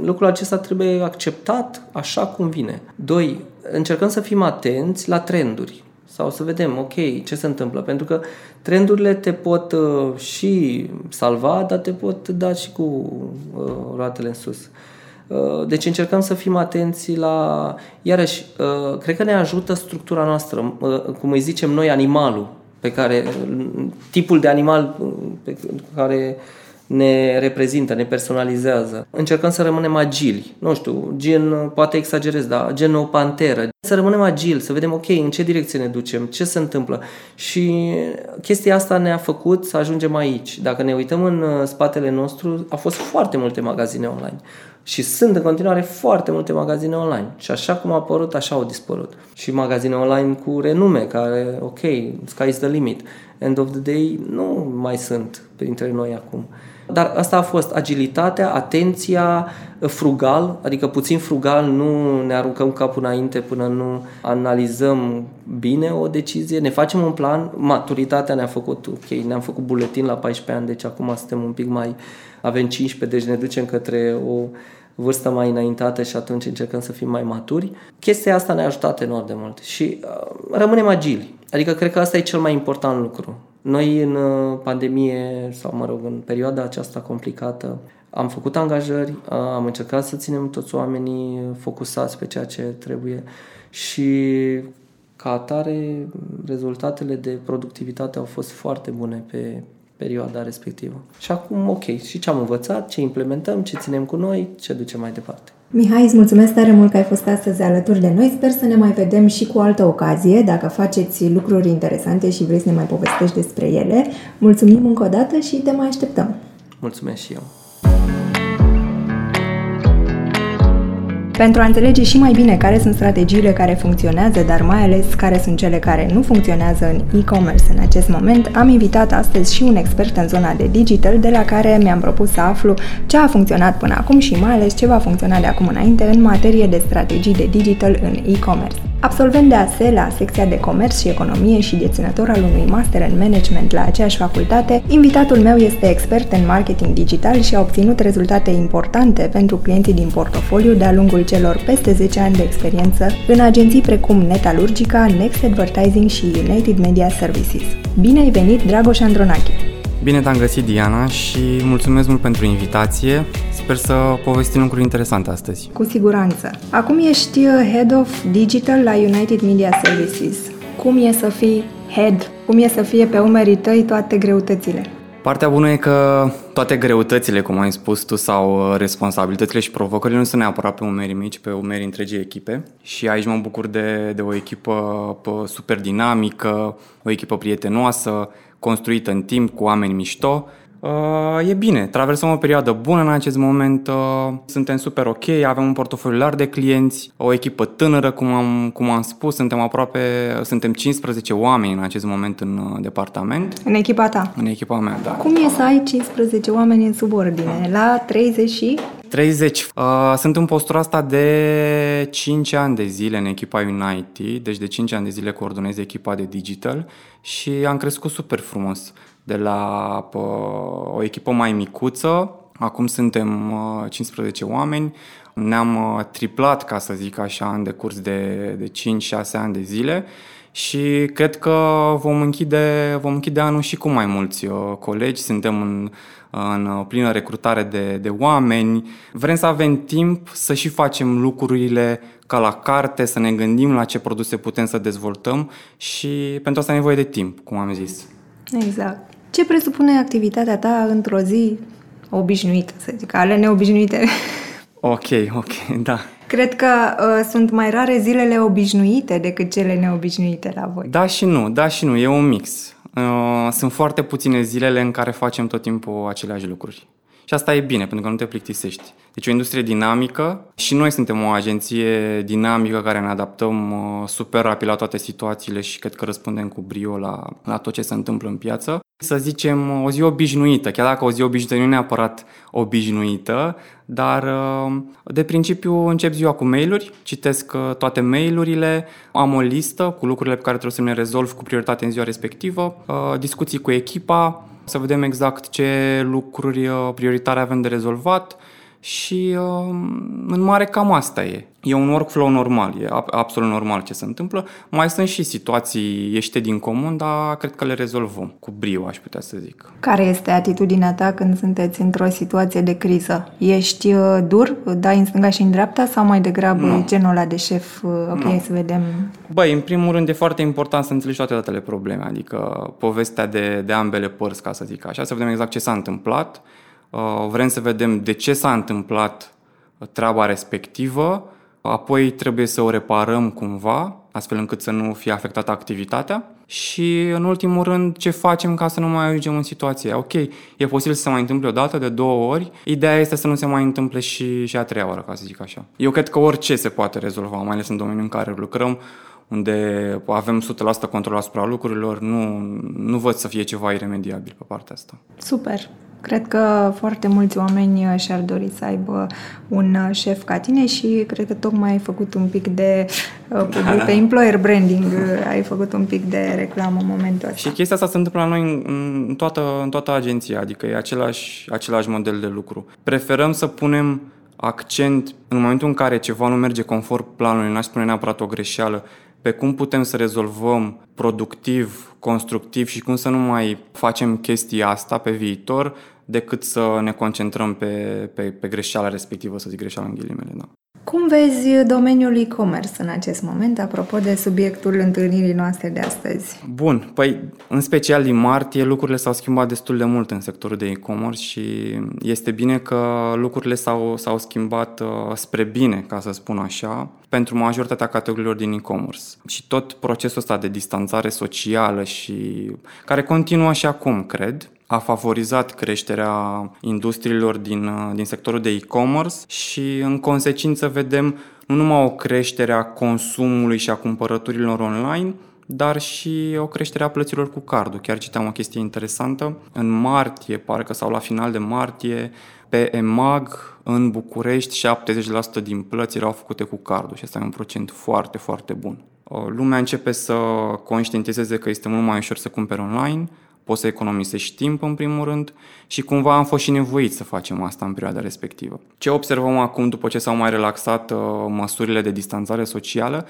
S2: lucrul acesta trebuie acceptat așa cum vine. Doi, încercăm să fim atenți la trenduri sau să vedem, ok, ce se întâmplă, pentru că trendurile te pot uh, și salva, dar te pot da și cu uh, roatele în sus. Uh, deci încercăm să fim atenți la... Iarăși, uh, cred că ne ajută structura noastră, uh, cum îi zicem noi, animalul, pe care, tipul de animal pe care ne reprezintă, ne personalizează. Încercăm să rămânem agili. Nu știu, gen, poate exagerez, dar gen o panteră. Să rămânem agili, să vedem, ok, în ce direcție ne ducem, ce se întâmplă. Și chestia asta ne-a făcut să ajungem aici. Dacă ne uităm în spatele nostru, au fost foarte multe magazine online. Și sunt în continuare foarte multe magazine online. Și așa cum a apărut, așa au dispărut. Și magazine online cu renume, care, ok, sky is the limit. End of the day, nu mai sunt printre noi acum. Dar asta a fost agilitatea, atenția, frugal, adică puțin frugal, nu ne aruncăm capul înainte până nu analizăm bine o decizie, ne facem un plan, maturitatea ne-a făcut, ok, ne-am făcut buletin la 14 ani, deci acum suntem un pic mai, avem 15, deci ne ducem către o vârstă mai înaintată și atunci încercăm să fim mai maturi. Chestia asta ne-a ajutat enorm de mult și uh, rămânem agili. Adică cred că asta e cel mai important lucru. Noi în uh, pandemie sau mă rog în perioada aceasta complicată am făcut angajări, uh, am încercat să ținem toți oamenii focusați pe ceea ce trebuie și ca atare, rezultatele de productivitate au fost foarte bune pe perioada respectivă. Și acum, ok, și ce am învățat, ce implementăm, ce ținem cu noi, ce ducem mai departe.
S1: Mihai, îți mulțumesc tare mult că ai fost astăzi alături de noi. Sper să ne mai vedem și cu altă ocazie, dacă faceți lucruri interesante și vrei să ne mai povestești despre ele. Mulțumim încă o dată și te mai așteptăm.
S2: Mulțumesc și eu.
S1: Pentru a înțelege și mai bine care sunt strategiile care funcționează, dar mai ales care sunt cele care nu funcționează în e-commerce în acest moment, am invitat astăzi și un expert în zona de digital, de la care mi-am propus să aflu ce a funcționat până acum și mai ales ce va funcționa de acum înainte în materie de strategii de digital în e-commerce. Absolvent de ASE la secția de comerț și economie și deținător al unui master în management la aceeași facultate, invitatul meu este expert în marketing digital și a obținut rezultate importante pentru clienții din portofoliu de-a lungul celor peste 10 ani de experiență în agenții precum Netalurgica, Next Advertising și United Media Services. Bine ai venit, Dragoș Andronache!
S3: Bine te-am găsit, Diana, și mulțumesc mult pentru invitație. Sper să povestim lucruri interesante astăzi.
S1: Cu siguranță. Acum ești uh, Head of Digital la United Media Services. Cum e să fii head? Cum e să fie pe umerii tăi toate greutățile?
S3: Partea bună e că toate greutățile, cum ai spus tu, sau uh, responsabilitățile și provocările nu sunt neapărat pe umerii mici, pe umerii întregii echipe. Și aici mă bucur de, de o echipă super dinamică, o echipă prietenoasă, construită în timp cu oameni mișto Uh, e bine, traversăm o perioadă bună în acest moment, uh, suntem super ok, avem un portofoliu larg de clienți, o echipă tânără, cum am, cum am spus, suntem aproape, suntem 15 oameni în acest moment în uh, departament.
S1: În echipa ta?
S3: În echipa mea, da.
S1: Cum e să ai 15 oameni în subordine? La 30 și?
S3: 30. Uh, sunt în postura asta de 5 ani de zile în echipa Unity, deci de 5 ani de zile coordonez echipa de digital și am crescut super frumos de la o echipă mai micuță, acum suntem 15 oameni, ne-am triplat, ca să zic așa, în decurs de, de 5-6 ani de zile și cred că vom închide, vom închide anul și cu mai mulți colegi, suntem în, în plină recrutare de, de oameni, vrem să avem timp să și facem lucrurile ca la carte, să ne gândim la ce produse putem să dezvoltăm și pentru asta e nevoie de timp, cum am zis.
S1: Exact. Ce presupune activitatea ta într-o zi obișnuită, să zic, ale neobișnuite?
S3: Ok, ok, da.
S1: Cred că uh, sunt mai rare zilele obișnuite decât cele neobișnuite la voi.
S3: Da și nu, da și nu, e un mix. Uh, sunt foarte puține zilele în care facem tot timpul aceleași lucruri. Și asta e bine, pentru că nu te plictisești. Deci o industrie dinamică și noi suntem o agenție dinamică care ne adaptăm uh, super rapid la toate situațiile și cred că răspundem cu brio la, la tot ce se întâmplă în piață. Să zicem o zi obișnuită, chiar dacă o zi obișnuită nu e neapărat obișnuită, dar uh, de principiu încep ziua cu mail-uri, citesc uh, toate mail-urile, am o listă cu lucrurile pe care trebuie să le rezolv cu prioritate în ziua respectivă, discuții cu echipa, să vedem exact ce lucruri uh, prioritare avem de rezolvat și uh, în mare cam asta e. E un workflow normal, e absolut normal ce se întâmplă. Mai sunt și situații ieșite din comun, dar cred că le rezolvăm cu brio, aș putea să zic.
S1: Care este atitudinea ta când sunteți într-o situație de criză? Ești uh, dur, dai în stânga și în dreapta sau mai degrabă no. genul ăla de șef, uh, ok, no. să vedem?
S3: Băi, în primul rând e foarte important să înțelegi toate datele probleme, adică povestea de, de ambele părți, ca să zic așa, să vedem exact ce s-a întâmplat, uh, vrem să vedem de ce s-a întâmplat treaba respectivă, apoi trebuie să o reparăm cumva, astfel încât să nu fie afectată activitatea și, în ultimul rând, ce facem ca să nu mai ajungem în situația Ok, e posibil să se mai întâmple o dată, de două ori, ideea este să nu se mai întâmple și, și a treia oară, ca să zic așa. Eu cred că orice se poate rezolva, mai ales în domeniul în care lucrăm, unde avem 100% control asupra lucrurilor, nu, nu văd să fie ceva iremediabil pe partea asta.
S1: Super! Cred că foarte mulți oameni și-ar dori să aibă un șef ca tine și cred că tocmai ai făcut un pic de uh, public, pe employer branding, uh, ai făcut un pic de reclamă în momentul ăsta.
S3: Și chestia asta se întâmplă la noi în toată, în toată agenția, adică e același, același model de lucru. Preferăm să punem accent în momentul în care ceva nu merge conform planului, n-aș spune neapărat o greșeală, pe cum putem să rezolvăm productiv, constructiv și cum să nu mai facem chestia asta pe viitor decât să ne concentrăm pe, pe, pe greșeala respectivă, să zic greșeala în ghilimele. Da.
S1: Cum vezi domeniul e-commerce în acest moment, apropo de subiectul întâlnirii noastre de astăzi?
S3: Bun, păi în special din martie lucrurile s-au schimbat destul de mult în sectorul de e-commerce și este bine că lucrurile s-au, s-au schimbat uh, spre bine, ca să spun așa, pentru majoritatea categoriilor din e-commerce. Și tot procesul ăsta de distanțare socială și care continuă și acum, cred, a favorizat creșterea industriilor din, din sectorul de e-commerce și în consecință vedem nu numai o creștere a consumului și a cumpărăturilor online, dar și o creștere a plăților cu cardul. Chiar citeam o chestie interesantă. În martie, parcă sau la final de martie, pe EMAG, în București, 70% din plăți erau făcute cu cardul și asta e un procent foarte, foarte bun. Lumea începe să conștientizeze că este mult mai ușor să cumpere online, poți să economisești timp în primul rând și cumva am fost și nevoit să facem asta în perioada respectivă. Ce observăm acum după ce s-au mai relaxat uh, măsurile de distanțare socială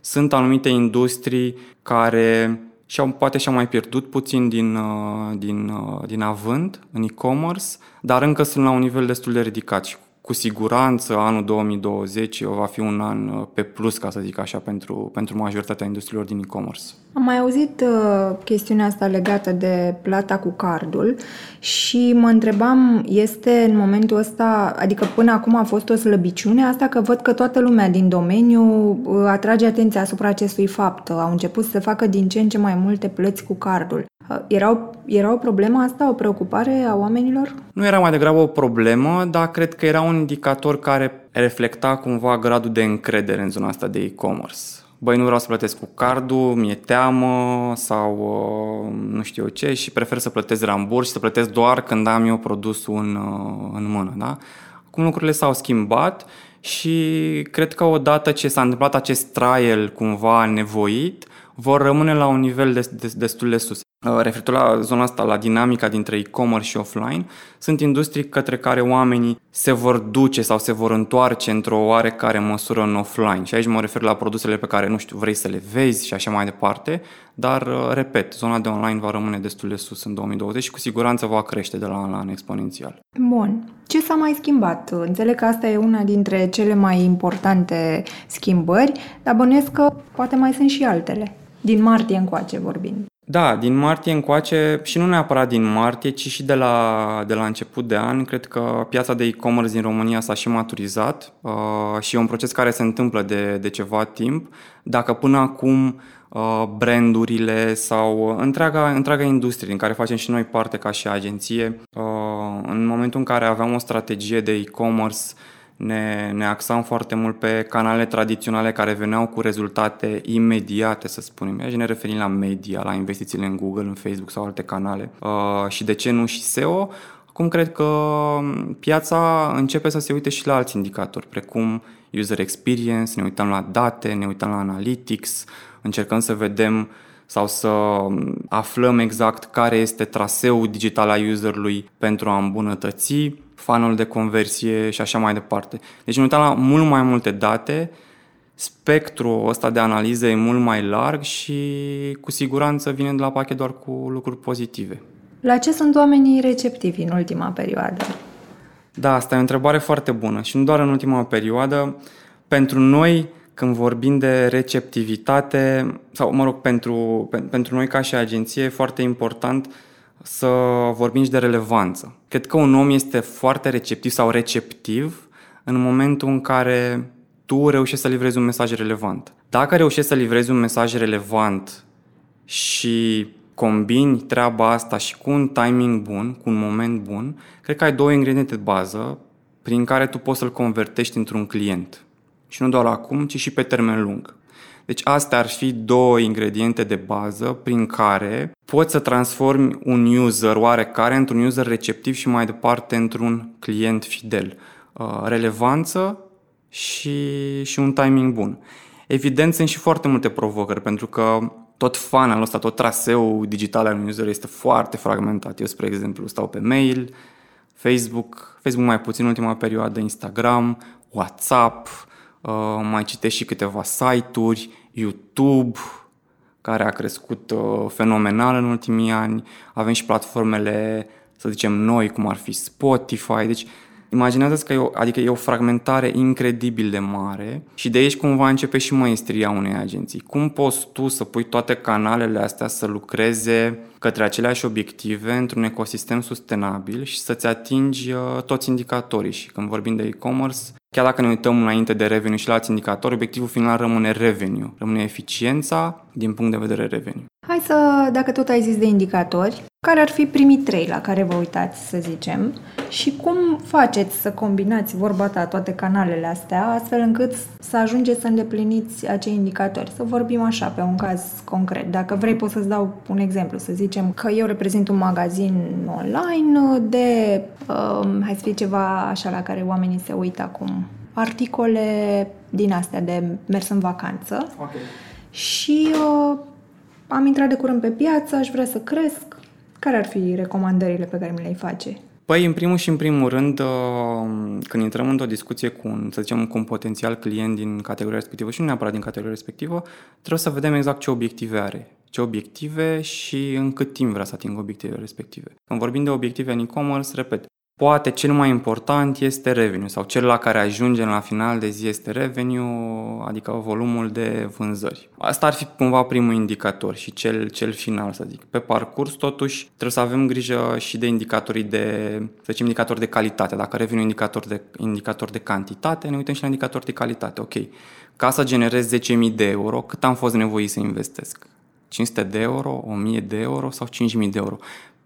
S3: sunt anumite industrii care și-au, poate și-au mai pierdut puțin din, uh, din, uh, din avânt în e-commerce, dar încă sunt la un nivel destul de ridicat și cu siguranță anul 2020 va fi un an uh, pe plus, ca să zic așa, pentru, pentru majoritatea industriilor din e-commerce.
S1: Am mai auzit uh, chestiunea asta legată de plata cu cardul și mă întrebam, este în momentul ăsta, adică până acum a fost o slăbiciune asta că văd că toată lumea din domeniu uh, atrage atenția asupra acestui fapt. Au început să facă din ce în ce mai multe plăți cu cardul. Era, era o problemă asta, o preocupare a oamenilor?
S3: Nu era mai degrabă o problemă, dar cred că era un indicator care reflecta cumva gradul de încredere în zona asta de e-commerce. Băi, nu vreau să plătesc cu cardul, mi-e teamă sau uh, nu știu eu ce și prefer să plătesc ramburs și să plătesc doar când am eu produsul în, uh, în mână. Da? Acum lucrurile s-au schimbat și cred că odată ce s-a întâmplat acest trial cumva nevoit, vor rămâne la un nivel destul de sus. Uh, referitor la zona asta, la dinamica dintre e-commerce și offline, sunt industrii către care oamenii se vor duce sau se vor întoarce într-o oarecare măsură în offline. Și aici mă refer la produsele pe care, nu știu, vrei să le vezi și așa mai departe, dar, uh, repet, zona de online va rămâne destul de sus în 2020 și cu siguranță va crește de la an la an exponențial.
S1: Bun. Ce s-a mai schimbat? Înțeleg că asta e una dintre cele mai importante schimbări, dar bănuiesc că poate mai sunt și altele. Din martie încoace vorbind.
S3: Da, din martie încoace și nu neapărat din martie, ci și de la, de la început de an. Cred că piața de e-commerce din România s-a și maturizat uh, și e un proces care se întâmplă de, de ceva timp. Dacă până acum uh, brandurile sau întreaga, întreaga industrie din care facem și noi parte ca și agenție, uh, în momentul în care aveam o strategie de e-commerce ne, ne axam foarte mult pe canale tradiționale care veneau cu rezultate imediate, să spunem. Aici ne referim la media, la investițiile în Google, în Facebook sau alte canale. Uh, și de ce nu și SEO? Acum cred că piața începe să se uite și la alți indicatori, precum user experience, ne uităm la date, ne uităm la analytics, încercăm să vedem sau să aflăm exact care este traseul digital al userului pentru a îmbunătăți funnel de conversie și așa mai departe. Deci ne uităm la mult mai multe date, spectrul ăsta de analiză e mult mai larg și cu siguranță vine de la pachet doar cu lucruri pozitive.
S1: La ce sunt oamenii receptivi în ultima perioadă?
S3: Da, asta e o întrebare foarte bună și nu doar în ultima perioadă. Pentru noi, când vorbim de receptivitate, sau mă rog, pentru, pentru noi ca și agenție, e foarte important să vorbim și de relevanță. Cred că un om este foarte receptiv sau receptiv în momentul în care tu reușești să livrezi un mesaj relevant. Dacă reușești să livrezi un mesaj relevant și combini treaba asta și cu un timing bun, cu un moment bun, cred că ai două ingrediente de bază prin care tu poți să-l convertești într-un client. Și nu doar acum, ci și pe termen lung. Deci astea ar fi două ingrediente de bază prin care poți să transformi un user oarecare într-un user receptiv și mai departe într-un client fidel. Uh, relevanță și, și un timing bun. Evident, sunt și foarte multe provocări, pentru că tot funnel ăsta, tot traseul digital al unui user este foarte fragmentat. Eu, spre exemplu, stau pe mail, Facebook, Facebook mai puțin în ultima perioadă, Instagram, WhatsApp, Uh, mai citesc și câteva site-uri, YouTube, care a crescut uh, fenomenal în ultimii ani. Avem și platformele, să zicem, noi, cum ar fi Spotify. Deci Imaginează-ți că e o, adică e o fragmentare incredibil de mare și de aici cumva începe și maestria unei agenții. Cum poți tu să pui toate canalele astea să lucreze către aceleași obiective într-un ecosistem sustenabil și să-ți atingi uh, toți indicatorii. Și când vorbim de e-commerce, chiar dacă ne uităm înainte de revenue și la alți indicatori, obiectivul final rămâne revenue, rămâne eficiența din punct de vedere revenue.
S1: Hai să, dacă tot ai zis de indicatori, care ar fi primii trei la care vă uitați, să zicem, și cum faceți să combinați vorba ta toate canalele astea, astfel încât să ajungeți să îndepliniți acei indicatori. Să vorbim așa, pe un caz concret. Dacă vrei, pot să-ți dau un exemplu. Să zicem că eu reprezint un magazin online de, um, hai să fie ceva așa la care oamenii se uită acum, articole din astea de mers în vacanță.
S3: Okay.
S1: Și uh, am intrat de curând pe piață, aș vrea să cresc. Care ar fi recomandările pe care mi le-ai face?
S3: Păi, în primul și în primul rând, uh, când intrăm într-o discuție cu un, să zicem, cu un potențial client din categoria respectivă și nu neapărat din categoria respectivă, trebuie să vedem exact ce obiective are ce obiective și în cât timp vrea să atingă obiectivele respective. Când vorbim de obiective în e-commerce, repet, poate cel mai important este revenue sau cel la care ajungem la final de zi este revenue, adică volumul de vânzări. Asta ar fi cumva primul indicator și cel, cel final, să zic. Pe parcurs, totuși, trebuie să avem grijă și de indicatorii de, să zicem, indicatori de calitate. Dacă revenue e indicator de, indicator de cantitate, ne uităm și la indicator de calitate. Ok, ca să generez 10.000 de euro, cât am fost nevoit să investesc? 500 de euro, 1000 de euro sau 5000 de euro.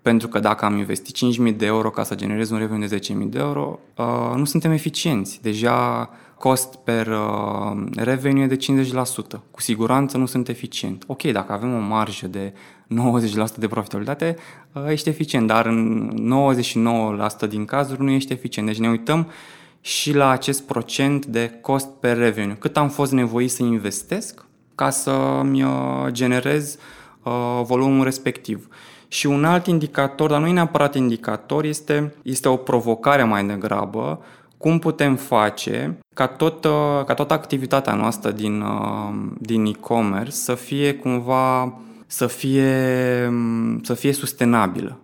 S3: Pentru că dacă am investit 5000 de euro ca să generez un revenue de 10.000 de euro, uh, nu suntem eficienți. Deja cost per uh, revenue e de 50%. Cu siguranță nu sunt eficient. Ok, dacă avem o marjă de 90% de profitabilitate, uh, ești eficient, dar în 99% din cazuri nu ești eficient. Deci ne uităm și la acest procent de cost per revenue. Cât am fost nevoit să investesc ca să-mi uh, generez uh, volumul respectiv. Și un alt indicator, dar nu e neapărat indicator, este, este o provocare mai degrabă, cum putem face ca, tot, uh, ca toată activitatea noastră din, din e-commerce să fie cumva să fie, să fie sustenabilă.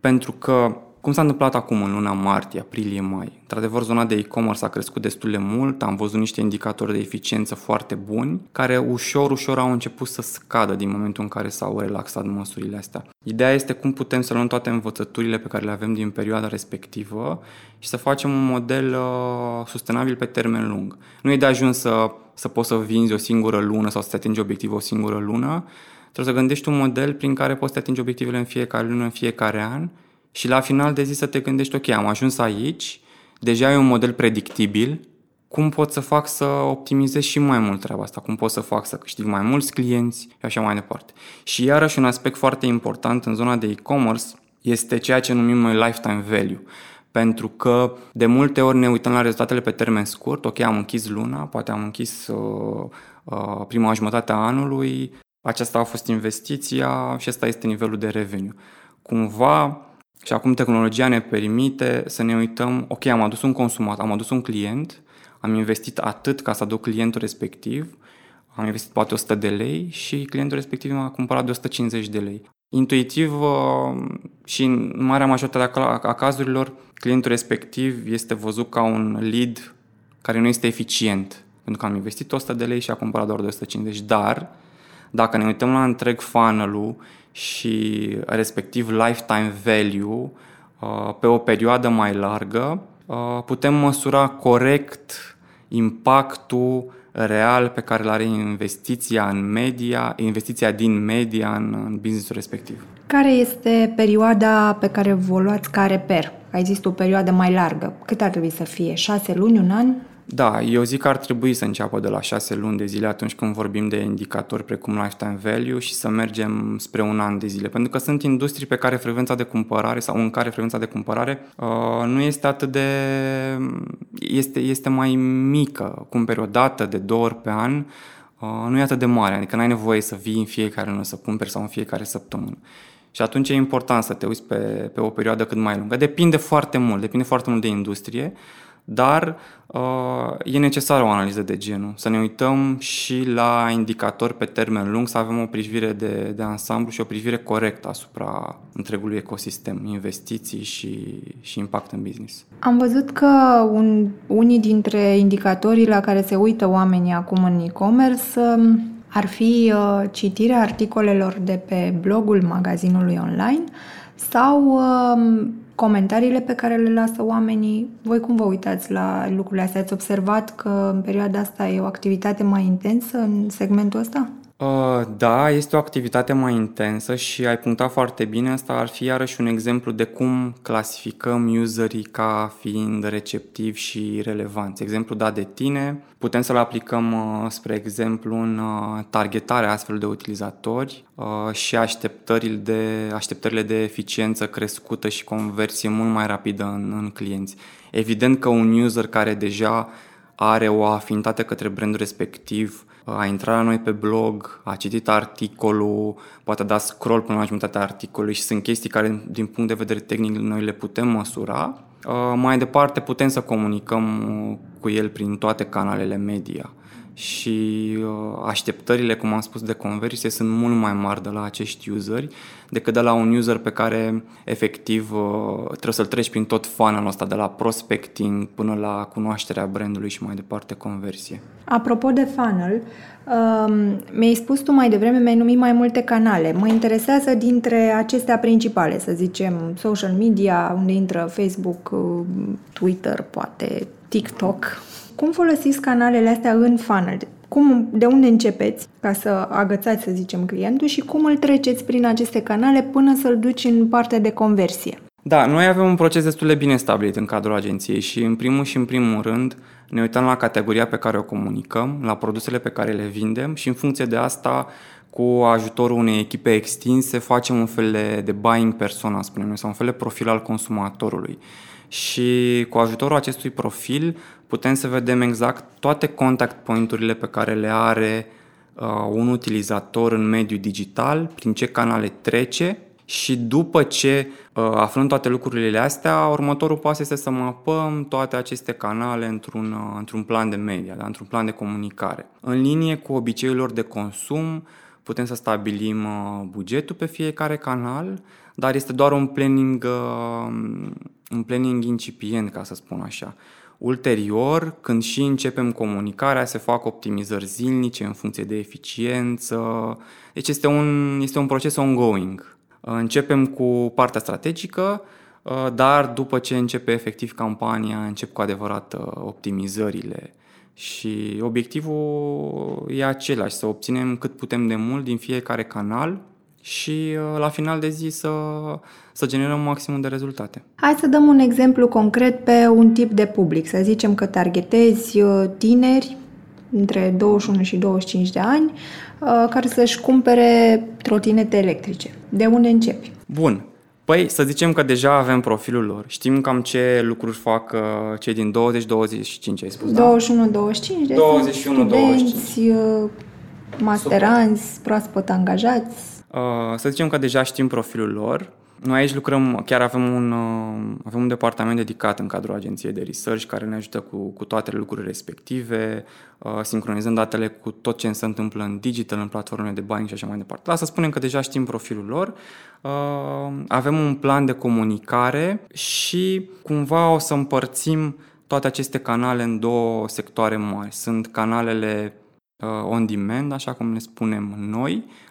S3: Pentru că cum s-a întâmplat acum în luna martie, aprilie, mai? Într-adevăr, zona de e-commerce a crescut destul de mult, am văzut niște indicatori de eficiență foarte buni, care ușor, ușor au început să scadă din momentul în care s-au relaxat măsurile astea. Ideea este cum putem să luăm toate învățăturile pe care le avem din perioada respectivă și să facem un model uh, sustenabil pe termen lung. Nu e de ajuns să, să poți să vinzi o singură lună sau să-ți atingi obiectivul o singură lună, trebuie să gândești un model prin care poți să atingi obiectivele în fiecare lună, în fiecare an și la final de zi să te gândești, ok, am ajuns aici, deja e un model predictibil, cum pot să fac să optimizez și mai mult treaba asta, cum pot să fac să câștig mai mulți clienți și așa mai departe. Și iarăși un aspect foarte important în zona de e-commerce este ceea ce numim noi lifetime value. Pentru că de multe ori ne uităm la rezultatele pe termen scurt, ok, am închis luna, poate am închis uh, uh, prima jumătate a anului, aceasta a fost investiția și asta este nivelul de revenue. Cumva și acum tehnologia ne permite să ne uităm, ok, am adus un consumat, am adus un client, am investit atât ca să aduc clientul respectiv, am investit poate 100 de lei și clientul respectiv m-a cumpărat de 150 de lei. Intuitiv uh, și în marea majoritate a cazurilor, clientul respectiv este văzut ca un lead care nu este eficient, pentru că am investit 100 de lei și a cumpărat doar de 150, dar dacă ne uităm la întreg funnel și respectiv lifetime value uh, pe o perioadă mai largă, uh, putem măsura corect impactul real pe care îl are investiția în media, investiția din media în, în businessul respectiv.
S1: Care este perioada pe care vă luați ca reper? Ai zis o perioadă mai largă. Cât ar trebui să fie? Șase luni, un an?
S3: Da, eu zic că ar trebui să înceapă de la șase luni de zile atunci când vorbim de indicatori precum lifetime value și să mergem spre un an de zile. Pentru că sunt industrii pe care frecvența de cumpărare sau în care frecvența de cumpărare uh, nu este atât de... este, este mai mică. Cumperi o dată de două ori pe an, uh, nu e atât de mare. Adică n-ai nevoie să vii în fiecare lună să cumperi sau în fiecare săptămână. Și atunci e important să te uiți pe, pe o perioadă cât mai lungă. Depinde foarte mult, depinde foarte mult de industrie, dar uh, e necesară o analiză de genul, să ne uităm și la indicatori pe termen lung, să avem o privire de, de ansamblu și o privire corectă asupra întregului ecosistem, investiții și, și impact în business.
S1: Am văzut că un, unii dintre indicatorii la care se uită oamenii acum în e-commerce um, ar fi uh, citirea articolelor de pe blogul magazinului online sau uh, comentariile pe care le lasă oamenii. Voi cum vă uitați la lucrurile astea? Ați observat că în perioada asta e o activitate mai intensă în segmentul ăsta?
S3: Uh, da, este o activitate mai intensă și ai punctat foarte bine. Asta ar fi iarăși un exemplu de cum clasificăm userii ca fiind receptivi și relevanți. Exemplu dat de tine, putem să-l aplicăm, uh, spre exemplu, în uh, targetarea astfel de utilizatori și așteptările de, așteptările de eficiență crescută și conversie mult mai rapidă în, în clienți. Evident că un user care deja are o afinitate către brandul respectiv, a intrat la noi pe blog, a citit articolul, poate a dat scroll până la jumătatea articolului și sunt chestii care, din punct de vedere tehnic, noi le putem măsura. Mai departe, putem să comunicăm cu el prin toate canalele media și uh, așteptările, cum am spus, de conversie sunt mult mai mari de la acești useri decât de la un user pe care efectiv uh, trebuie să-l treci prin tot funnel ăsta, de la prospecting până la cunoașterea brandului și mai departe conversie.
S1: Apropo de funnel, um, mi-ai spus tu mai devreme, mi-ai numit mai multe canale. Mă interesează dintre acestea principale, să zicem, social media, unde intră Facebook, uh, Twitter, poate TikTok, cum folosiți canalele astea în funnel? Cum, de unde începeți ca să agățați, să zicem, clientul și cum îl treceți prin aceste canale până să-l duci în partea de conversie?
S3: Da, noi avem un proces destul de bine stabilit în cadrul agenției și în primul și în primul rând ne uităm la categoria pe care o comunicăm, la produsele pe care le vindem și în funcție de asta cu ajutorul unei echipe extinse facem un fel de buying persona, spunem noi, sau un fel de profil al consumatorului și cu ajutorul acestui profil putem să vedem exact toate contact point-urile pe care le are uh, un utilizator în mediul digital, prin ce canale trece și după ce uh, aflăm toate lucrurile astea, următorul pas este să mapăm toate aceste canale într-un, uh, într-un plan de media, da? într-un plan de comunicare. În linie cu obiceiurilor de consum, putem să stabilim uh, bugetul pe fiecare canal, dar este doar un planning, uh, un planning incipient, ca să spun așa. Ulterior, când și începem comunicarea, se fac optimizări zilnice în funcție de eficiență. Deci este un, este un proces ongoing. Începem cu partea strategică, uh, dar după ce începe efectiv campania, încep cu adevărat uh, optimizările. Și obiectivul e același, să obținem cât putem de mult din fiecare canal și uh, la final de zi să, să generăm maximum de rezultate.
S1: Hai să dăm un exemplu concret pe un tip de public. Să zicem că targetezi uh, tineri între 21 și 25 de ani uh, care să-și cumpere trotinete electrice. De unde începi?
S3: Bun. Păi să zicem că deja avem profilul lor. Știm cam ce lucruri fac cei din 20-25, ai spus, 21-25,
S1: de 21, studenți, 25. masteranți, proaspăt angajați,
S3: Uh, să zicem că deja știm profilul lor. Noi aici lucrăm, chiar avem un, uh, avem un departament dedicat în cadrul agenției de research care ne ajută cu, cu toate lucrurile respective, uh, sincronizând datele cu tot ce se întâmplă în digital, în platformele de buying și așa mai departe. Dar să spunem că deja știm profilul lor, avem un plan de comunicare și cumva o să împărțim toate aceste canale în două sectoare mari. Sunt canalele on demand, așa cum le spunem noi, Uh,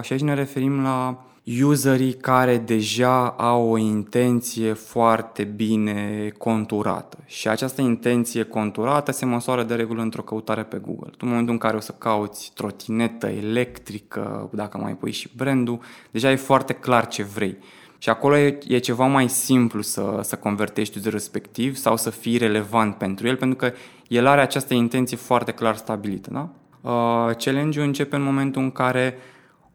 S3: și aici ne referim la userii care deja au o intenție foarte bine conturată. Și această intenție conturată se măsoară de regulă într-o căutare pe Google. în momentul în care o să cauți trotinetă electrică, dacă mai pui și brandul, deja e foarte clar ce vrei. Și acolo e, e ceva mai simplu să, să convertești userul respectiv sau să fii relevant pentru el, pentru că el are această intenție foarte clar stabilită. Da? Uh, challenge-ul începe în momentul în care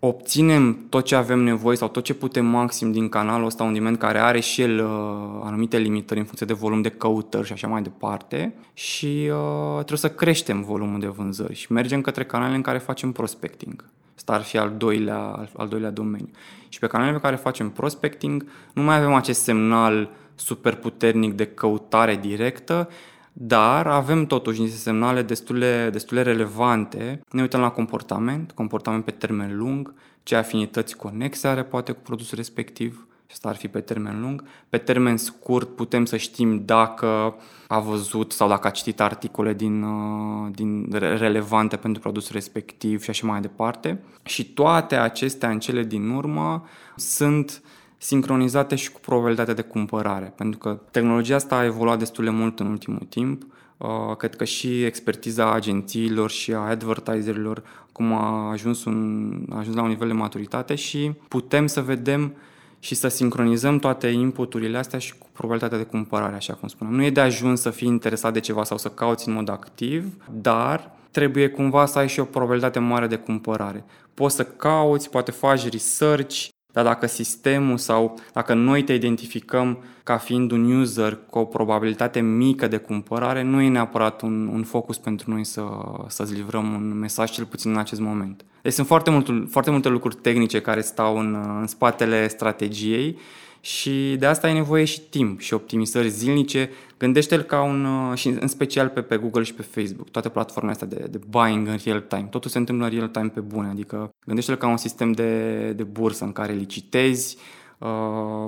S3: obținem tot ce avem nevoie sau tot ce putem maxim din canalul ăsta, un diment care are și el uh, anumite limitări în funcție de volum de căutări și așa mai departe și uh, trebuie să creștem volumul de vânzări și mergem către canalele în care facem prospecting. Asta ar fi al doilea, al, al doilea domeniu. Și pe canalele pe care facem prospecting nu mai avem acest semnal super puternic de căutare directă, dar avem totuși niște semnale destule, destule relevante. Ne uităm la comportament, comportament pe termen lung, ce afinități conexe are poate cu produsul respectiv, și asta ar fi pe termen lung. Pe termen scurt putem să știm dacă a văzut sau dacă a citit articole din, uh, din relevante pentru produsul respectiv și așa mai departe. Și toate acestea în cele din urmă sunt sincronizate și cu probabilitatea de cumpărare, pentru că tehnologia asta a evoluat destul de mult în ultimul timp. Uh, cred că și expertiza agențiilor și a advertiserilor cum a ajuns, un, a ajuns la un nivel de maturitate și putem să vedem și să sincronizăm toate inputurile astea și cu probabilitatea de cumpărare, așa cum spuneam. Nu e de ajuns să fii interesat de ceva sau să cauți în mod activ, dar trebuie cumva să ai și o probabilitate mare de cumpărare. Poți să cauți, poate faci research, dar dacă sistemul sau dacă noi te identificăm ca fiind un user cu o probabilitate mică de cumpărare, nu e neapărat un, un focus pentru noi să, să-ți livrăm un mesaj, cel puțin în acest moment. Deci sunt foarte, mult, foarte multe lucruri tehnice care stau în, în spatele strategiei și de asta ai nevoie și timp și optimizări zilnice. Gândește-l ca un, uh, și în special pe, pe Google și pe Facebook, toate platformele astea de, de buying în real time. Totul se întâmplă în real time pe bune, adică gândește-l ca un sistem de, de bursă în care licitezi, uh,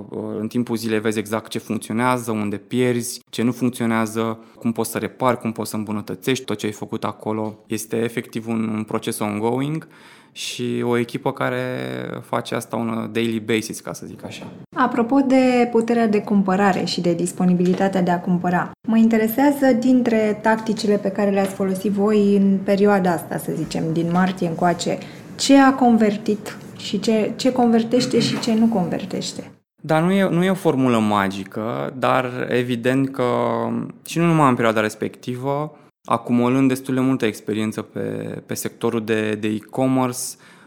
S3: uh, în timpul zilei vezi exact ce funcționează, unde pierzi, ce nu funcționează, cum poți să repari, cum poți să îmbunătățești tot ce ai făcut acolo. Este efectiv un, un proces ongoing și o echipă care face asta un daily basis, ca să zic așa.
S1: Apropo de puterea de cumpărare și de disponibilitatea de a cumpăra, mă interesează dintre tacticile pe care le-ați folosit voi în perioada asta, să zicem, din martie încoace, ce a convertit și ce, ce convertește și ce nu convertește?
S3: Dar nu e, nu e o formulă magică, dar evident că și nu numai în perioada respectivă, acumulând destul de multă experiență pe, pe sectorul de, de e-commerce.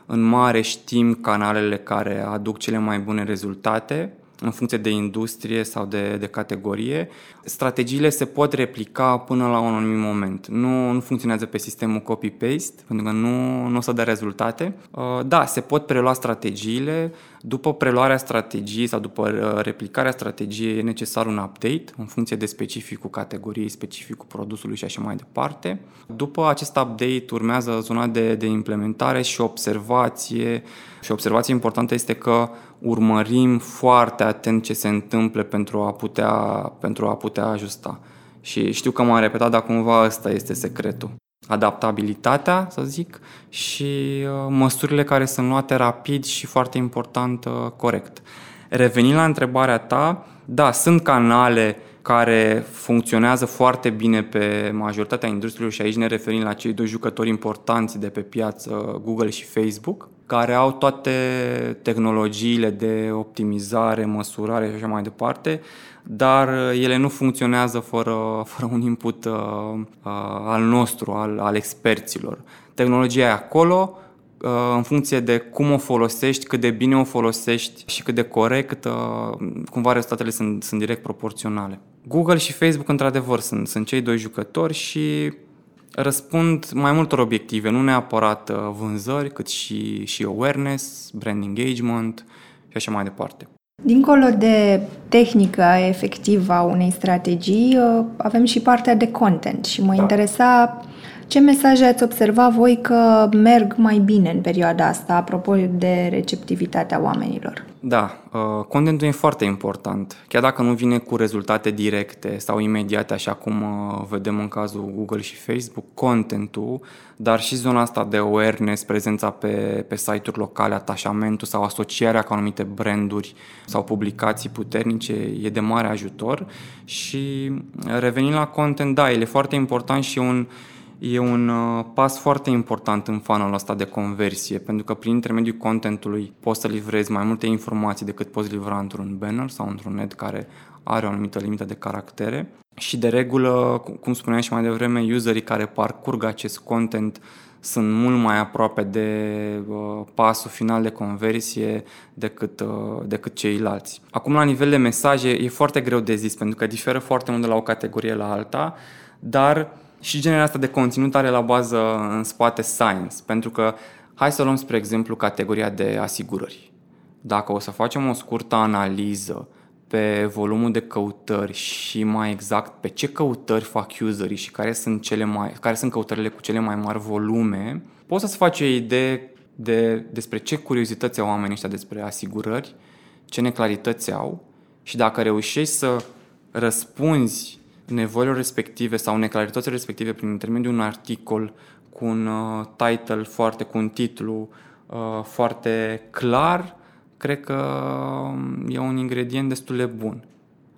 S3: În mare știm canalele care aduc cele mai bune rezultate în funcție de industrie sau de, de categorie. Strategiile se pot replica până la un anumit moment. Nu, nu funcționează pe sistemul copy-paste, pentru că nu, nu o să dea rezultate. Uh, da, se pot prelua strategiile. După preluarea strategiei sau după uh, replicarea strategiei e necesar un update în funcție de specificul categoriei, specificul produsului și așa mai departe. După acest update urmează zona de, de implementare și observație. Și observație importantă este că urmărim foarte atent ce se întâmplă pentru a putea, pentru a putea ajusta. Și știu că m-am repetat, dar cumva ăsta este secretul. Adaptabilitatea, să zic, și uh, măsurile care sunt luate rapid și foarte important, uh, corect. Revenind la întrebarea ta, da, sunt canale care funcționează foarte bine pe majoritatea industriilor și aici ne referim la cei doi jucători importanți de pe piață, Google și Facebook, care au toate tehnologiile de optimizare, măsurare și așa mai departe, dar ele nu funcționează fără, fără un input uh, uh, al nostru, al, al experților. Tehnologia e acolo, uh, în funcție de cum o folosești, cât de bine o folosești și cât de corect, uh, cumva rezultatele sunt, sunt direct proporționale. Google și Facebook, într-adevăr, sunt, sunt cei doi jucători și răspund mai multor obiective, nu neapărat uh, vânzări, cât și, și awareness, brand engagement și așa mai departe.
S1: Dincolo de tehnica efectivă a unei strategii, uh, avem și partea de content și mă interesa ce mesaje ați observat voi că merg mai bine în perioada asta, apropo de receptivitatea oamenilor?
S3: Da, uh, contentul e foarte important. Chiar dacă nu vine cu rezultate directe sau imediate, așa cum uh, vedem în cazul Google și Facebook, contentul, dar și zona asta de awareness, prezența pe, pe site-uri locale, atașamentul sau asocierea cu anumite branduri sau publicații puternice e de mare ajutor. Și revenind la content, da, el e foarte important și un e un uh, pas foarte important în funnel ăsta de conversie, pentru că prin intermediul contentului poți să livrezi mai multe informații decât poți livra într-un banner sau într-un ad care are o anumită limită de caractere. Și de regulă, cum spuneam și mai devreme, userii care parcurg acest content sunt mult mai aproape de uh, pasul final de conversie decât, uh, decât ceilalți. Acum, la nivel de mesaje, e foarte greu de zis, pentru că diferă foarte mult de la o categorie la alta, dar și genera asta de conținut are la bază în spate science, pentru că hai să luăm spre exemplu categoria de asigurări. Dacă o să facem o scurtă analiză pe volumul de căutări și mai exact pe ce căutări fac userii și care sunt, cele mai, care sunt căutările cu cele mai mari volume, poți să-ți faci o idee de, despre ce curiozități au oamenii ăștia despre asigurări, ce neclarități au și dacă reușești să răspunzi nevoilor respective sau neclaritățile respective prin intermediul unui articol cu un uh, title foarte, cu un titlu uh, foarte clar, cred că um, e un ingredient destul de bun.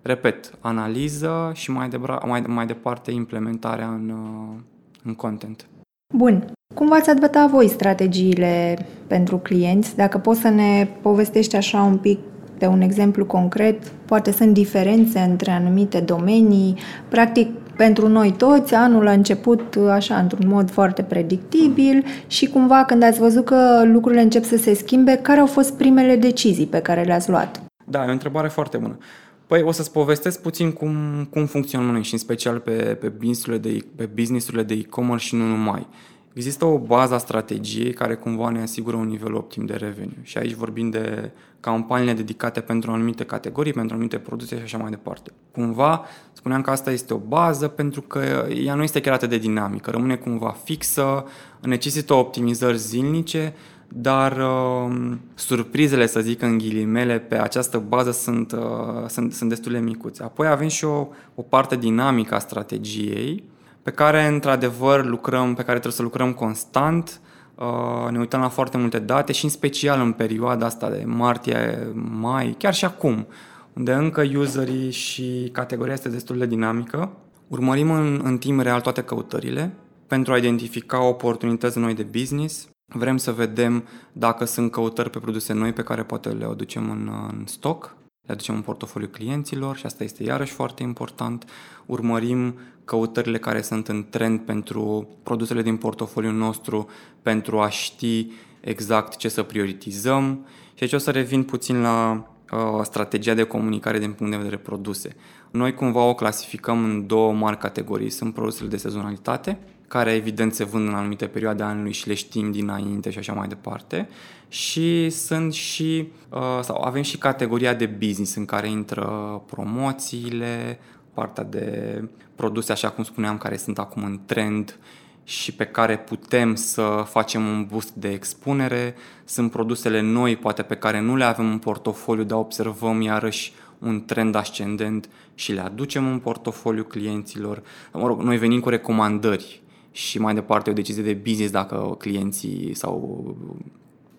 S3: Repet, analiză și mai, de, mai, mai departe implementarea în, uh, în content.
S1: Bun. Cum v-ați adaptat voi strategiile pentru clienți? Dacă poți să ne povestești așa un pic de un exemplu concret, poate sunt diferențe între anumite domenii. Practic, pentru noi toți, anul a început așa, într-un mod foarte predictibil și cumva când ați văzut că lucrurile încep să se schimbe, care au fost primele decizii pe care le-ați luat?
S3: Da, e o întrebare foarte bună. Păi o să-ți povestesc puțin cum, cum funcționăm noi și în special pe, pe businessurile de, pe businessurile de e-commerce și nu numai. Există o bază a strategiei care cumva ne asigură un nivel optim de revenue și aici vorbim de campaniile dedicate pentru anumite categorii, pentru anumite produse și așa mai departe. Cumva spuneam că asta este o bază pentru că ea nu este chiar atât de dinamică, rămâne cumva fixă, necesită optimizări zilnice, dar uh, surprizele, să zic în ghilimele, pe această bază sunt, uh, sunt, sunt destul de micuțe. Apoi avem și o, o parte dinamică a strategiei, pe care într-adevăr lucrăm, pe care trebuie să lucrăm constant, uh, ne uităm la foarte multe date și în special în perioada asta de martie, mai, chiar și acum, unde încă userii și categoria este destul de dinamică. Urmărim în, în timp real toate căutările pentru a identifica oportunități noi de business. Vrem să vedem dacă sunt căutări pe produse noi pe care poate le aducem în, în stoc le aducem în portofoliu clienților și asta este iarăși foarte important. Urmărim căutările care sunt în trend pentru produsele din portofoliul nostru pentru a ști exact ce să prioritizăm. Și aici o să revin puțin la uh, strategia de comunicare din punct de vedere produse. Noi cumva o clasificăm în două mari categorii. Sunt produsele de sezonalitate, care evident se vând în anumite perioade anului și le știm dinainte și așa mai departe. Și sunt și, uh, sau avem și categoria de business în care intră promoțiile, partea de produse, așa cum spuneam, care sunt acum în trend și pe care putem să facem un boost de expunere. Sunt produsele noi, poate pe care nu le avem în portofoliu, dar observăm iarăși un trend ascendent și le aducem în portofoliu clienților. Mă rog, noi venim cu recomandări și mai departe o decizie de business dacă clienții sau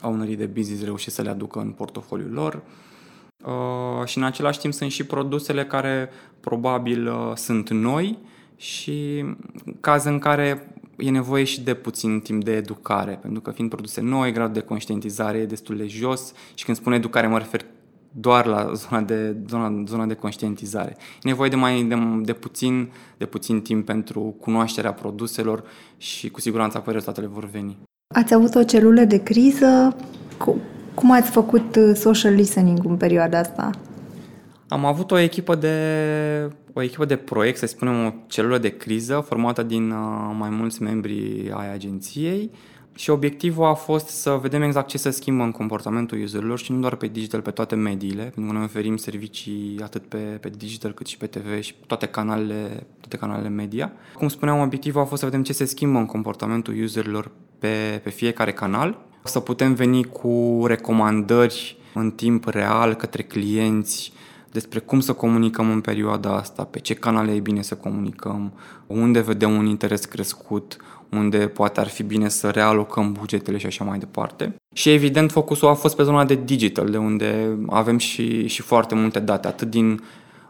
S3: ownerii de business reușesc să le aducă în portofoliul lor. Uh, și în același timp sunt și produsele care probabil uh, sunt noi și caz în care e nevoie și de puțin timp de educare, pentru că fiind produse noi, gradul de conștientizare e destul de jos și când spun educare mă refer doar la zona de, zona, zona de conștientizare. E nevoie de mai de, de, puțin, de puțin timp pentru cunoașterea produselor și cu siguranță apoi rezultatele vor veni.
S1: Ați avut o celulă de criză? Cum ați făcut uh, social listening în perioada asta?
S3: Am avut o echipă de o echipă de proiect, să spunem o celulă de criză formată din uh, mai mulți membri ai agenției și obiectivul a fost să vedem exact ce se schimbă în comportamentul userilor și nu doar pe digital, pe toate mediile, pentru că noi oferim servicii atât pe, pe digital cât și pe TV și toate canalele, toate canalele media. Cum spuneam, obiectivul a fost să vedem ce se schimbă în comportamentul userilor pe, pe fiecare canal, să putem veni cu recomandări în timp real către clienți despre cum să comunicăm în perioada asta, pe ce canale e bine să comunicăm, unde vedem un interes crescut, unde poate ar fi bine să realocăm bugetele și așa mai departe. Și evident focusul a fost pe zona de digital, de unde avem și, și foarte multe date, atât din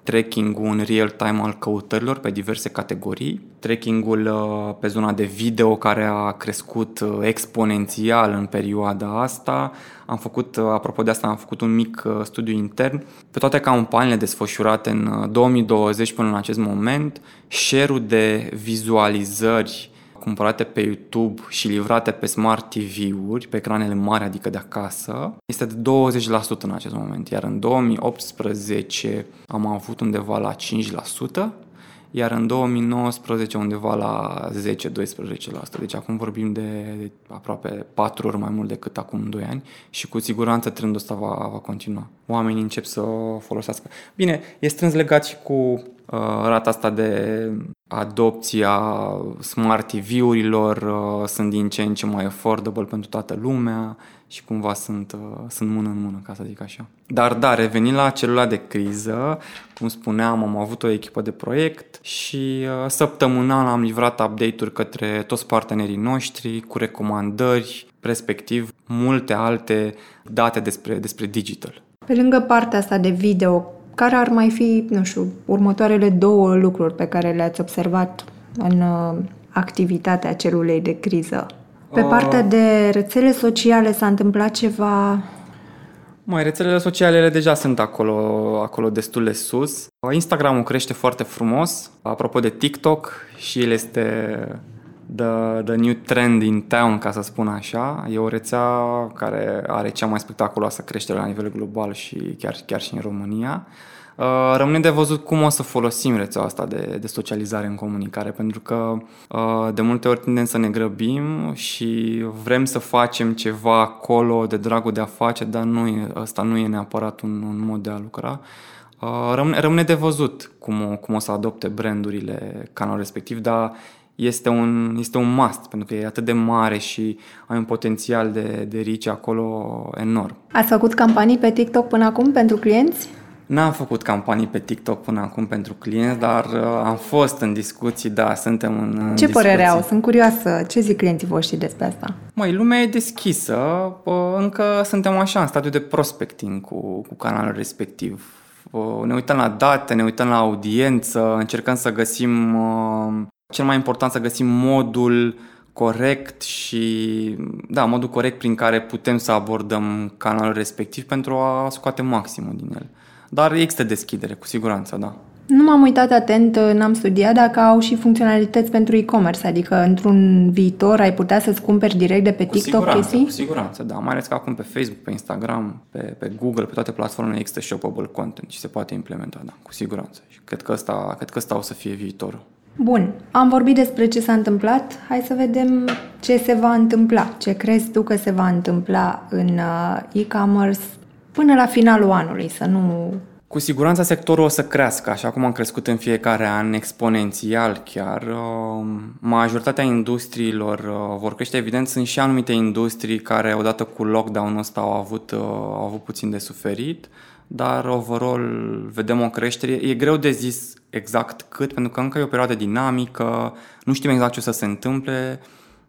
S3: tracking-ul în real-time al căutărilor pe diverse categorii, tracking-ul uh, pe zona de video care a crescut uh, exponențial în perioada asta. Am făcut, uh, apropo de asta, am făcut un mic studiu intern. Pe toate campaniile desfășurate în 2020 până în acest moment, share-ul de vizualizări cumpărate pe YouTube și livrate pe Smart TV-uri, pe ecranele mari, adică de acasă, este de 20% în acest moment, iar în 2018 am avut undeva la 5%, iar în 2019 undeva la 10-12%. Deci acum vorbim de aproape 4 ori mai mult decât acum 2 ani și cu siguranță trendul ăsta va, va continua. Oamenii încep să o folosească. Bine, e strâns legat și cu uh, rata asta de adopția smart TV-urilor, uh, sunt din ce în ce mai affordable pentru toată lumea și cumva sunt, uh, sunt mână în mână, ca să zic așa. Dar da, revenind la celula de criză, cum spuneam, am avut o echipă de proiect și uh, săptămânal am livrat update-uri către toți partenerii noștri cu recomandări, respectiv multe alte date despre, despre digital.
S1: Pe lângă partea asta de video, care ar mai fi, nu știu, următoarele două lucruri pe care le-ați observat în uh, activitatea celulei de criză? Pe uh. partea de rețele sociale s-a întâmplat ceva
S3: mai rețelele sociale ele deja sunt acolo, acolo destul de sus. Instagramul crește foarte frumos. Apropo de TikTok, și el este the, the new trend in town, ca să spun așa. E o rețea care are cea mai spectaculoasă creștere la nivel global și chiar, chiar și în România. Uh, rămâne de văzut cum o să folosim rețeaua asta de, de socializare în comunicare, pentru că uh, de multe ori tindem să ne grăbim și vrem să facem ceva acolo de dragul de a face, dar nu e, ăsta nu e neapărat un, un mod de a lucra. Uh, rămâne, rămâne de văzut cum o, cum o să adopte brandurile canalul respectiv, dar este un, este un must, pentru că e atât de mare și ai un potențial de, de reach acolo enorm.
S1: Ați făcut campanii pe TikTok până acum pentru clienți?
S3: N-am făcut campanii pe TikTok până acum pentru clienți, dar uh, am fost în discuții, da, suntem în, în
S1: Ce
S3: discuții.
S1: părere au? Sunt curioasă. Ce zic clienții voștri despre asta?
S3: Măi, lumea e deschisă, uh, încă suntem așa în stadiu de prospecting cu, cu canalul respectiv. Uh, ne uităm la date, ne uităm la audiență, încercăm să găsim, cel mai important să găsim modul corect și, da, modul corect prin care putem să abordăm canalul respectiv pentru a scoate maximul din el. Dar există deschidere, cu siguranță, da.
S1: Nu m-am uitat atent, n-am studiat dacă au și funcționalități pentru e-commerce, adică într-un viitor ai putea să-ți cumperi direct de pe
S3: cu
S1: TikTok
S3: siguranță,
S1: chestii?
S3: Cu siguranță, da. Mai ales că acum pe Facebook, pe Instagram, pe, pe Google, pe toate platformele există shoppable content și se poate implementa, da, cu siguranță. Și cred că ăsta, cred că ăsta o să fie viitorul.
S1: Bun, am vorbit despre ce s-a întâmplat, hai să vedem ce se va întâmpla. Ce crezi tu că se va întâmpla în uh, e-commerce până la finalul anului, să nu...
S3: Cu siguranță sectorul o să crească, așa cum am crescut în fiecare an, exponențial chiar. Uh, majoritatea industriilor uh, vor crește, evident, sunt și anumite industrii care odată cu lockdown-ul ăsta au avut, uh, au avut puțin de suferit, dar overall vedem o creștere. E greu de zis exact cât, pentru că încă e o perioadă dinamică, nu știm exact ce o să se întâmple,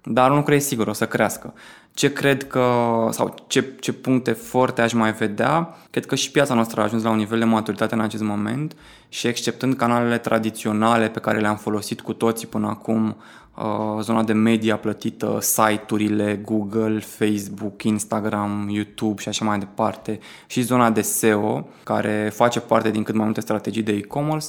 S3: dar un lucru e sigur, o să crească. Ce cred că, sau ce, ce puncte forte aș mai vedea, cred că și piața noastră a ajuns la un nivel de maturitate în acest moment și exceptând canalele tradiționale pe care le-am folosit cu toții până acum, uh, zona de media plătită, site-urile, Google, Facebook, Instagram, YouTube și așa mai departe, și zona de SEO, care face parte din cât mai multe strategii de e-commerce,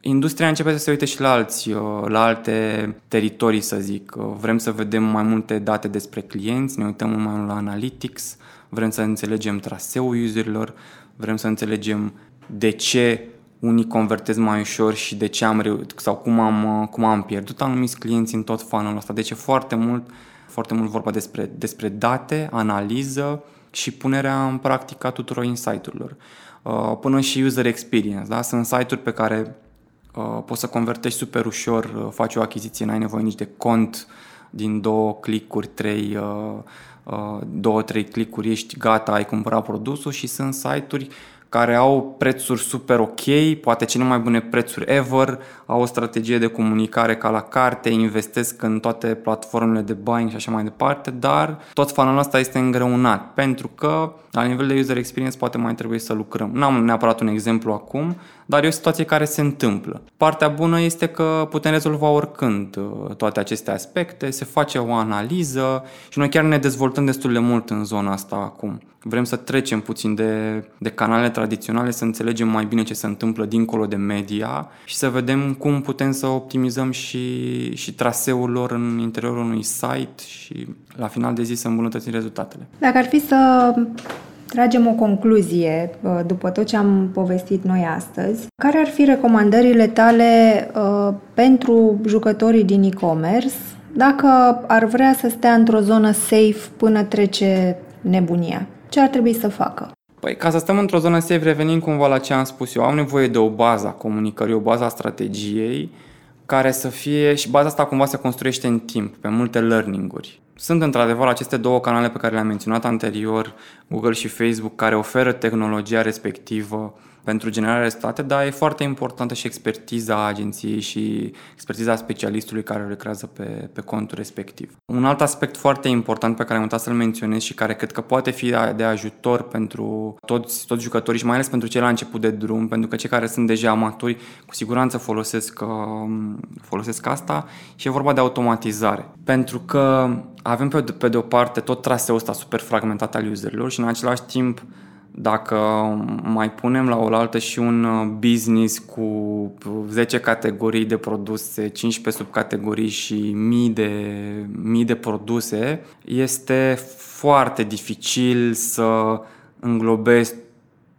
S3: Industria începe să se uite și la alți, uh, la alte teritorii, să zic. Uh, vrem să vedem mai multe date despre clienți, ne uităm mai mult la analytics, vrem să înțelegem traseul userilor, vrem să înțelegem de ce unii convertez mai ușor și de ce am reușit sau cum am, uh, cum am pierdut anumiți clienți în tot funnel ăsta. Deci e foarte mult, foarte mult vorba despre, despre date, analiză și punerea în practică a tuturor insight-urilor. Până și user experience, da? Sunt site-uri pe care Uh, poți să convertești super ușor, uh, faci o achiziție, n-ai nevoie nici de cont, din două clicuri, trei, uh, două, trei clicuri ești gata, ai cumpărat produsul și sunt site-uri care au prețuri super ok, poate cele mai bune prețuri ever, au o strategie de comunicare ca la carte, investesc în toate platformele de buying și așa mai departe, dar tot fanul ăsta este îngreunat pentru că la nivel de user experience poate mai trebuie să lucrăm. N-am neapărat un exemplu acum, dar e o situație care se întâmplă. Partea bună este că putem rezolva oricând uh, toate aceste aspecte, se face o analiză și noi chiar ne dezvoltăm destul de mult în zona asta acum. Vrem să trecem puțin de, de canale tradiționale, să înțelegem mai bine ce se întâmplă dincolo de media și să vedem cum putem să optimizăm și, și traseul lor în interiorul unui site și la final de zi să îmbunătățim rezultatele.
S1: Dacă ar fi să tragem o concluzie uh, după tot ce am povestit noi astăzi, care ar fi recomandările tale uh, pentru jucătorii din e-commerce dacă ar vrea să stea într-o zonă safe până trece nebunia? Ce ar trebui să facă?
S3: Păi, ca să stăm într-o zonă safe, revenim cumva la ce am spus eu, am nevoie de o bază a comunicării, o bază a strategiei, care să fie, și baza asta cumva se construiește în timp, pe multe learning-uri. Sunt într-adevăr aceste două canale pe care le-am menționat anterior, Google și Facebook, care oferă tehnologia respectivă pentru generarea rezultate, dar e foarte importantă și expertiza agenției și expertiza specialistului care lucrează pe, pe contul respectiv. Un alt aspect foarte important pe care am uitat să-l menționez și care cred că poate fi de ajutor pentru toți, toți jucătorii și mai ales pentru cei la început de drum, pentru că cei care sunt deja amatori cu siguranță folosesc, um, folosesc asta și e vorba de automatizare. Pentru că avem pe, pe de o parte tot traseul ăsta super fragmentat al userilor și în același timp dacă mai punem la oaltă și un uh, business cu 10 categorii de produse, 15 subcategorii și mii de, mii de produse, este foarte dificil să înglobezi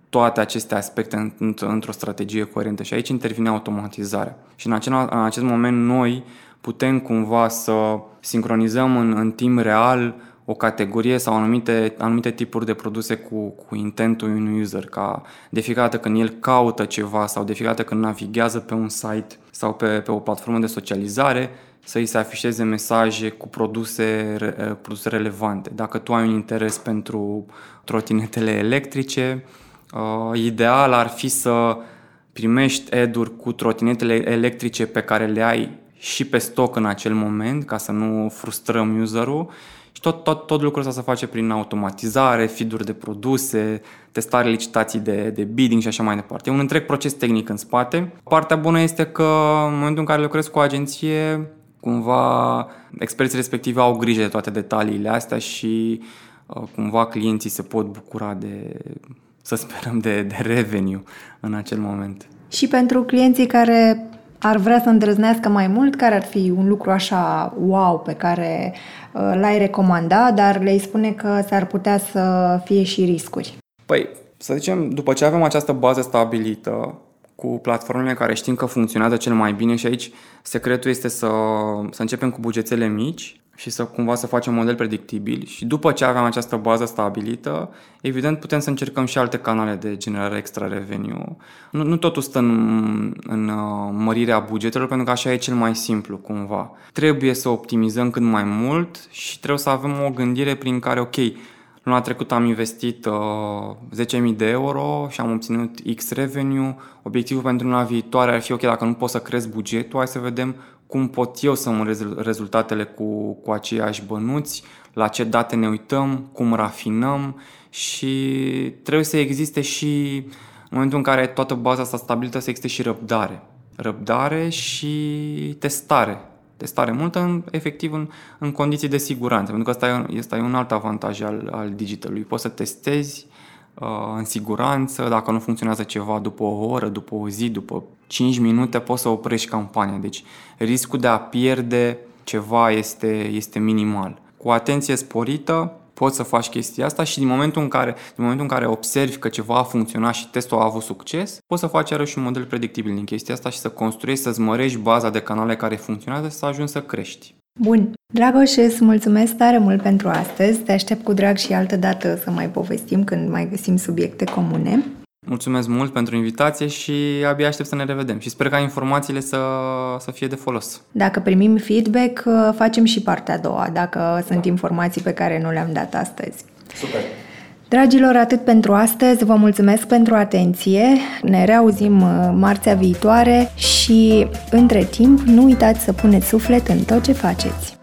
S3: toate aceste aspecte într-o strategie coerentă și aici intervine automatizarea. Și în, acel, în acest moment noi putem cumva să sincronizăm în, în timp real o categorie sau anumite, anumite tipuri de produse cu, cu intentul unui user, ca de fiecare dată când el caută ceva sau de fiecare dată când navighează pe un site sau pe, pe o platformă de socializare, să îi se afișeze mesaje cu produse, produse relevante. Dacă tu ai un interes pentru trotinetele electrice, uh, ideal ar fi să primești ad-uri cu trotinetele electrice pe care le ai și pe stoc în acel moment, ca să nu frustrăm userul și tot, tot, tot lucrul ăsta se face prin automatizare, feed de produse, testare licitații de, de bidding și așa mai departe. E un întreg proces tehnic în spate. Partea bună este că în momentul în care lucrez cu o agenție, cumva experții respectivi au grijă de toate detaliile astea și uh, cumva clienții se pot bucura de, să sperăm, de, de revenue în acel moment.
S1: Și pentru clienții care ar vrea să îndrăznească mai mult, care ar fi un lucru așa wow pe care uh, l-ai recomanda, dar le-ai spune că s-ar putea să fie și riscuri?
S3: Păi, să zicem, după ce avem această bază stabilită, cu platformele care știm că funcționează cel mai bine și aici secretul este să, să începem cu bugetele mici și să cumva să facem un model predictibil și după ce avem această bază stabilită, evident putem să încercăm și alte canale de generare extra revenue. Nu, nu totul stă în, în uh, mărirea bugetelor, pentru că așa e cel mai simplu cumva. Trebuie să optimizăm cât mai mult și trebuie să avem o gândire prin care, ok, Luna trecută am investit uh, 10.000 de euro și am obținut X revenue. Obiectivul pentru luna viitoare ar fi, ok, dacă nu pot să cresc bugetul, hai să vedem cum pot eu să mă rezultatele cu, cu aceiași bănuți, la ce date ne uităm, cum rafinăm și trebuie să existe și în momentul în care toată baza asta stabilită să existe și răbdare. Răbdare și testare. Testare multă, în, efectiv, în, în condiții de siguranță, pentru că asta e, asta e un alt avantaj al, al digitalului. Poți să testezi uh, în siguranță, dacă nu funcționează ceva după o oră, după o zi, după 5 minute, poți să oprești campania. Deci riscul de a pierde ceva este, este minimal. Cu atenție sporită, poți să faci chestia asta și din momentul în care, din momentul în care observi că ceva a funcționat și testul a avut succes, poți să faci iarăși un model predictibil din chestia asta și să construiești, să-ți mărești baza de canale care funcționează și să ajungi să crești.
S1: Bun. Dragoș, îți mulțumesc tare mult pentru astăzi. Te aștept cu drag și altă dată să mai povestim când mai găsim subiecte comune.
S3: Mulțumesc mult pentru invitație și abia aștept să ne revedem și sper ca informațiile să, să fie de folos.
S1: Dacă primim feedback, facem și partea a doua, dacă sunt informații pe care nu le-am dat astăzi.
S3: Super!
S1: Dragilor, atât pentru astăzi, vă mulțumesc pentru atenție, ne reauzim uh, marțea viitoare și, între timp, nu uitați să puneți suflet în tot ce faceți.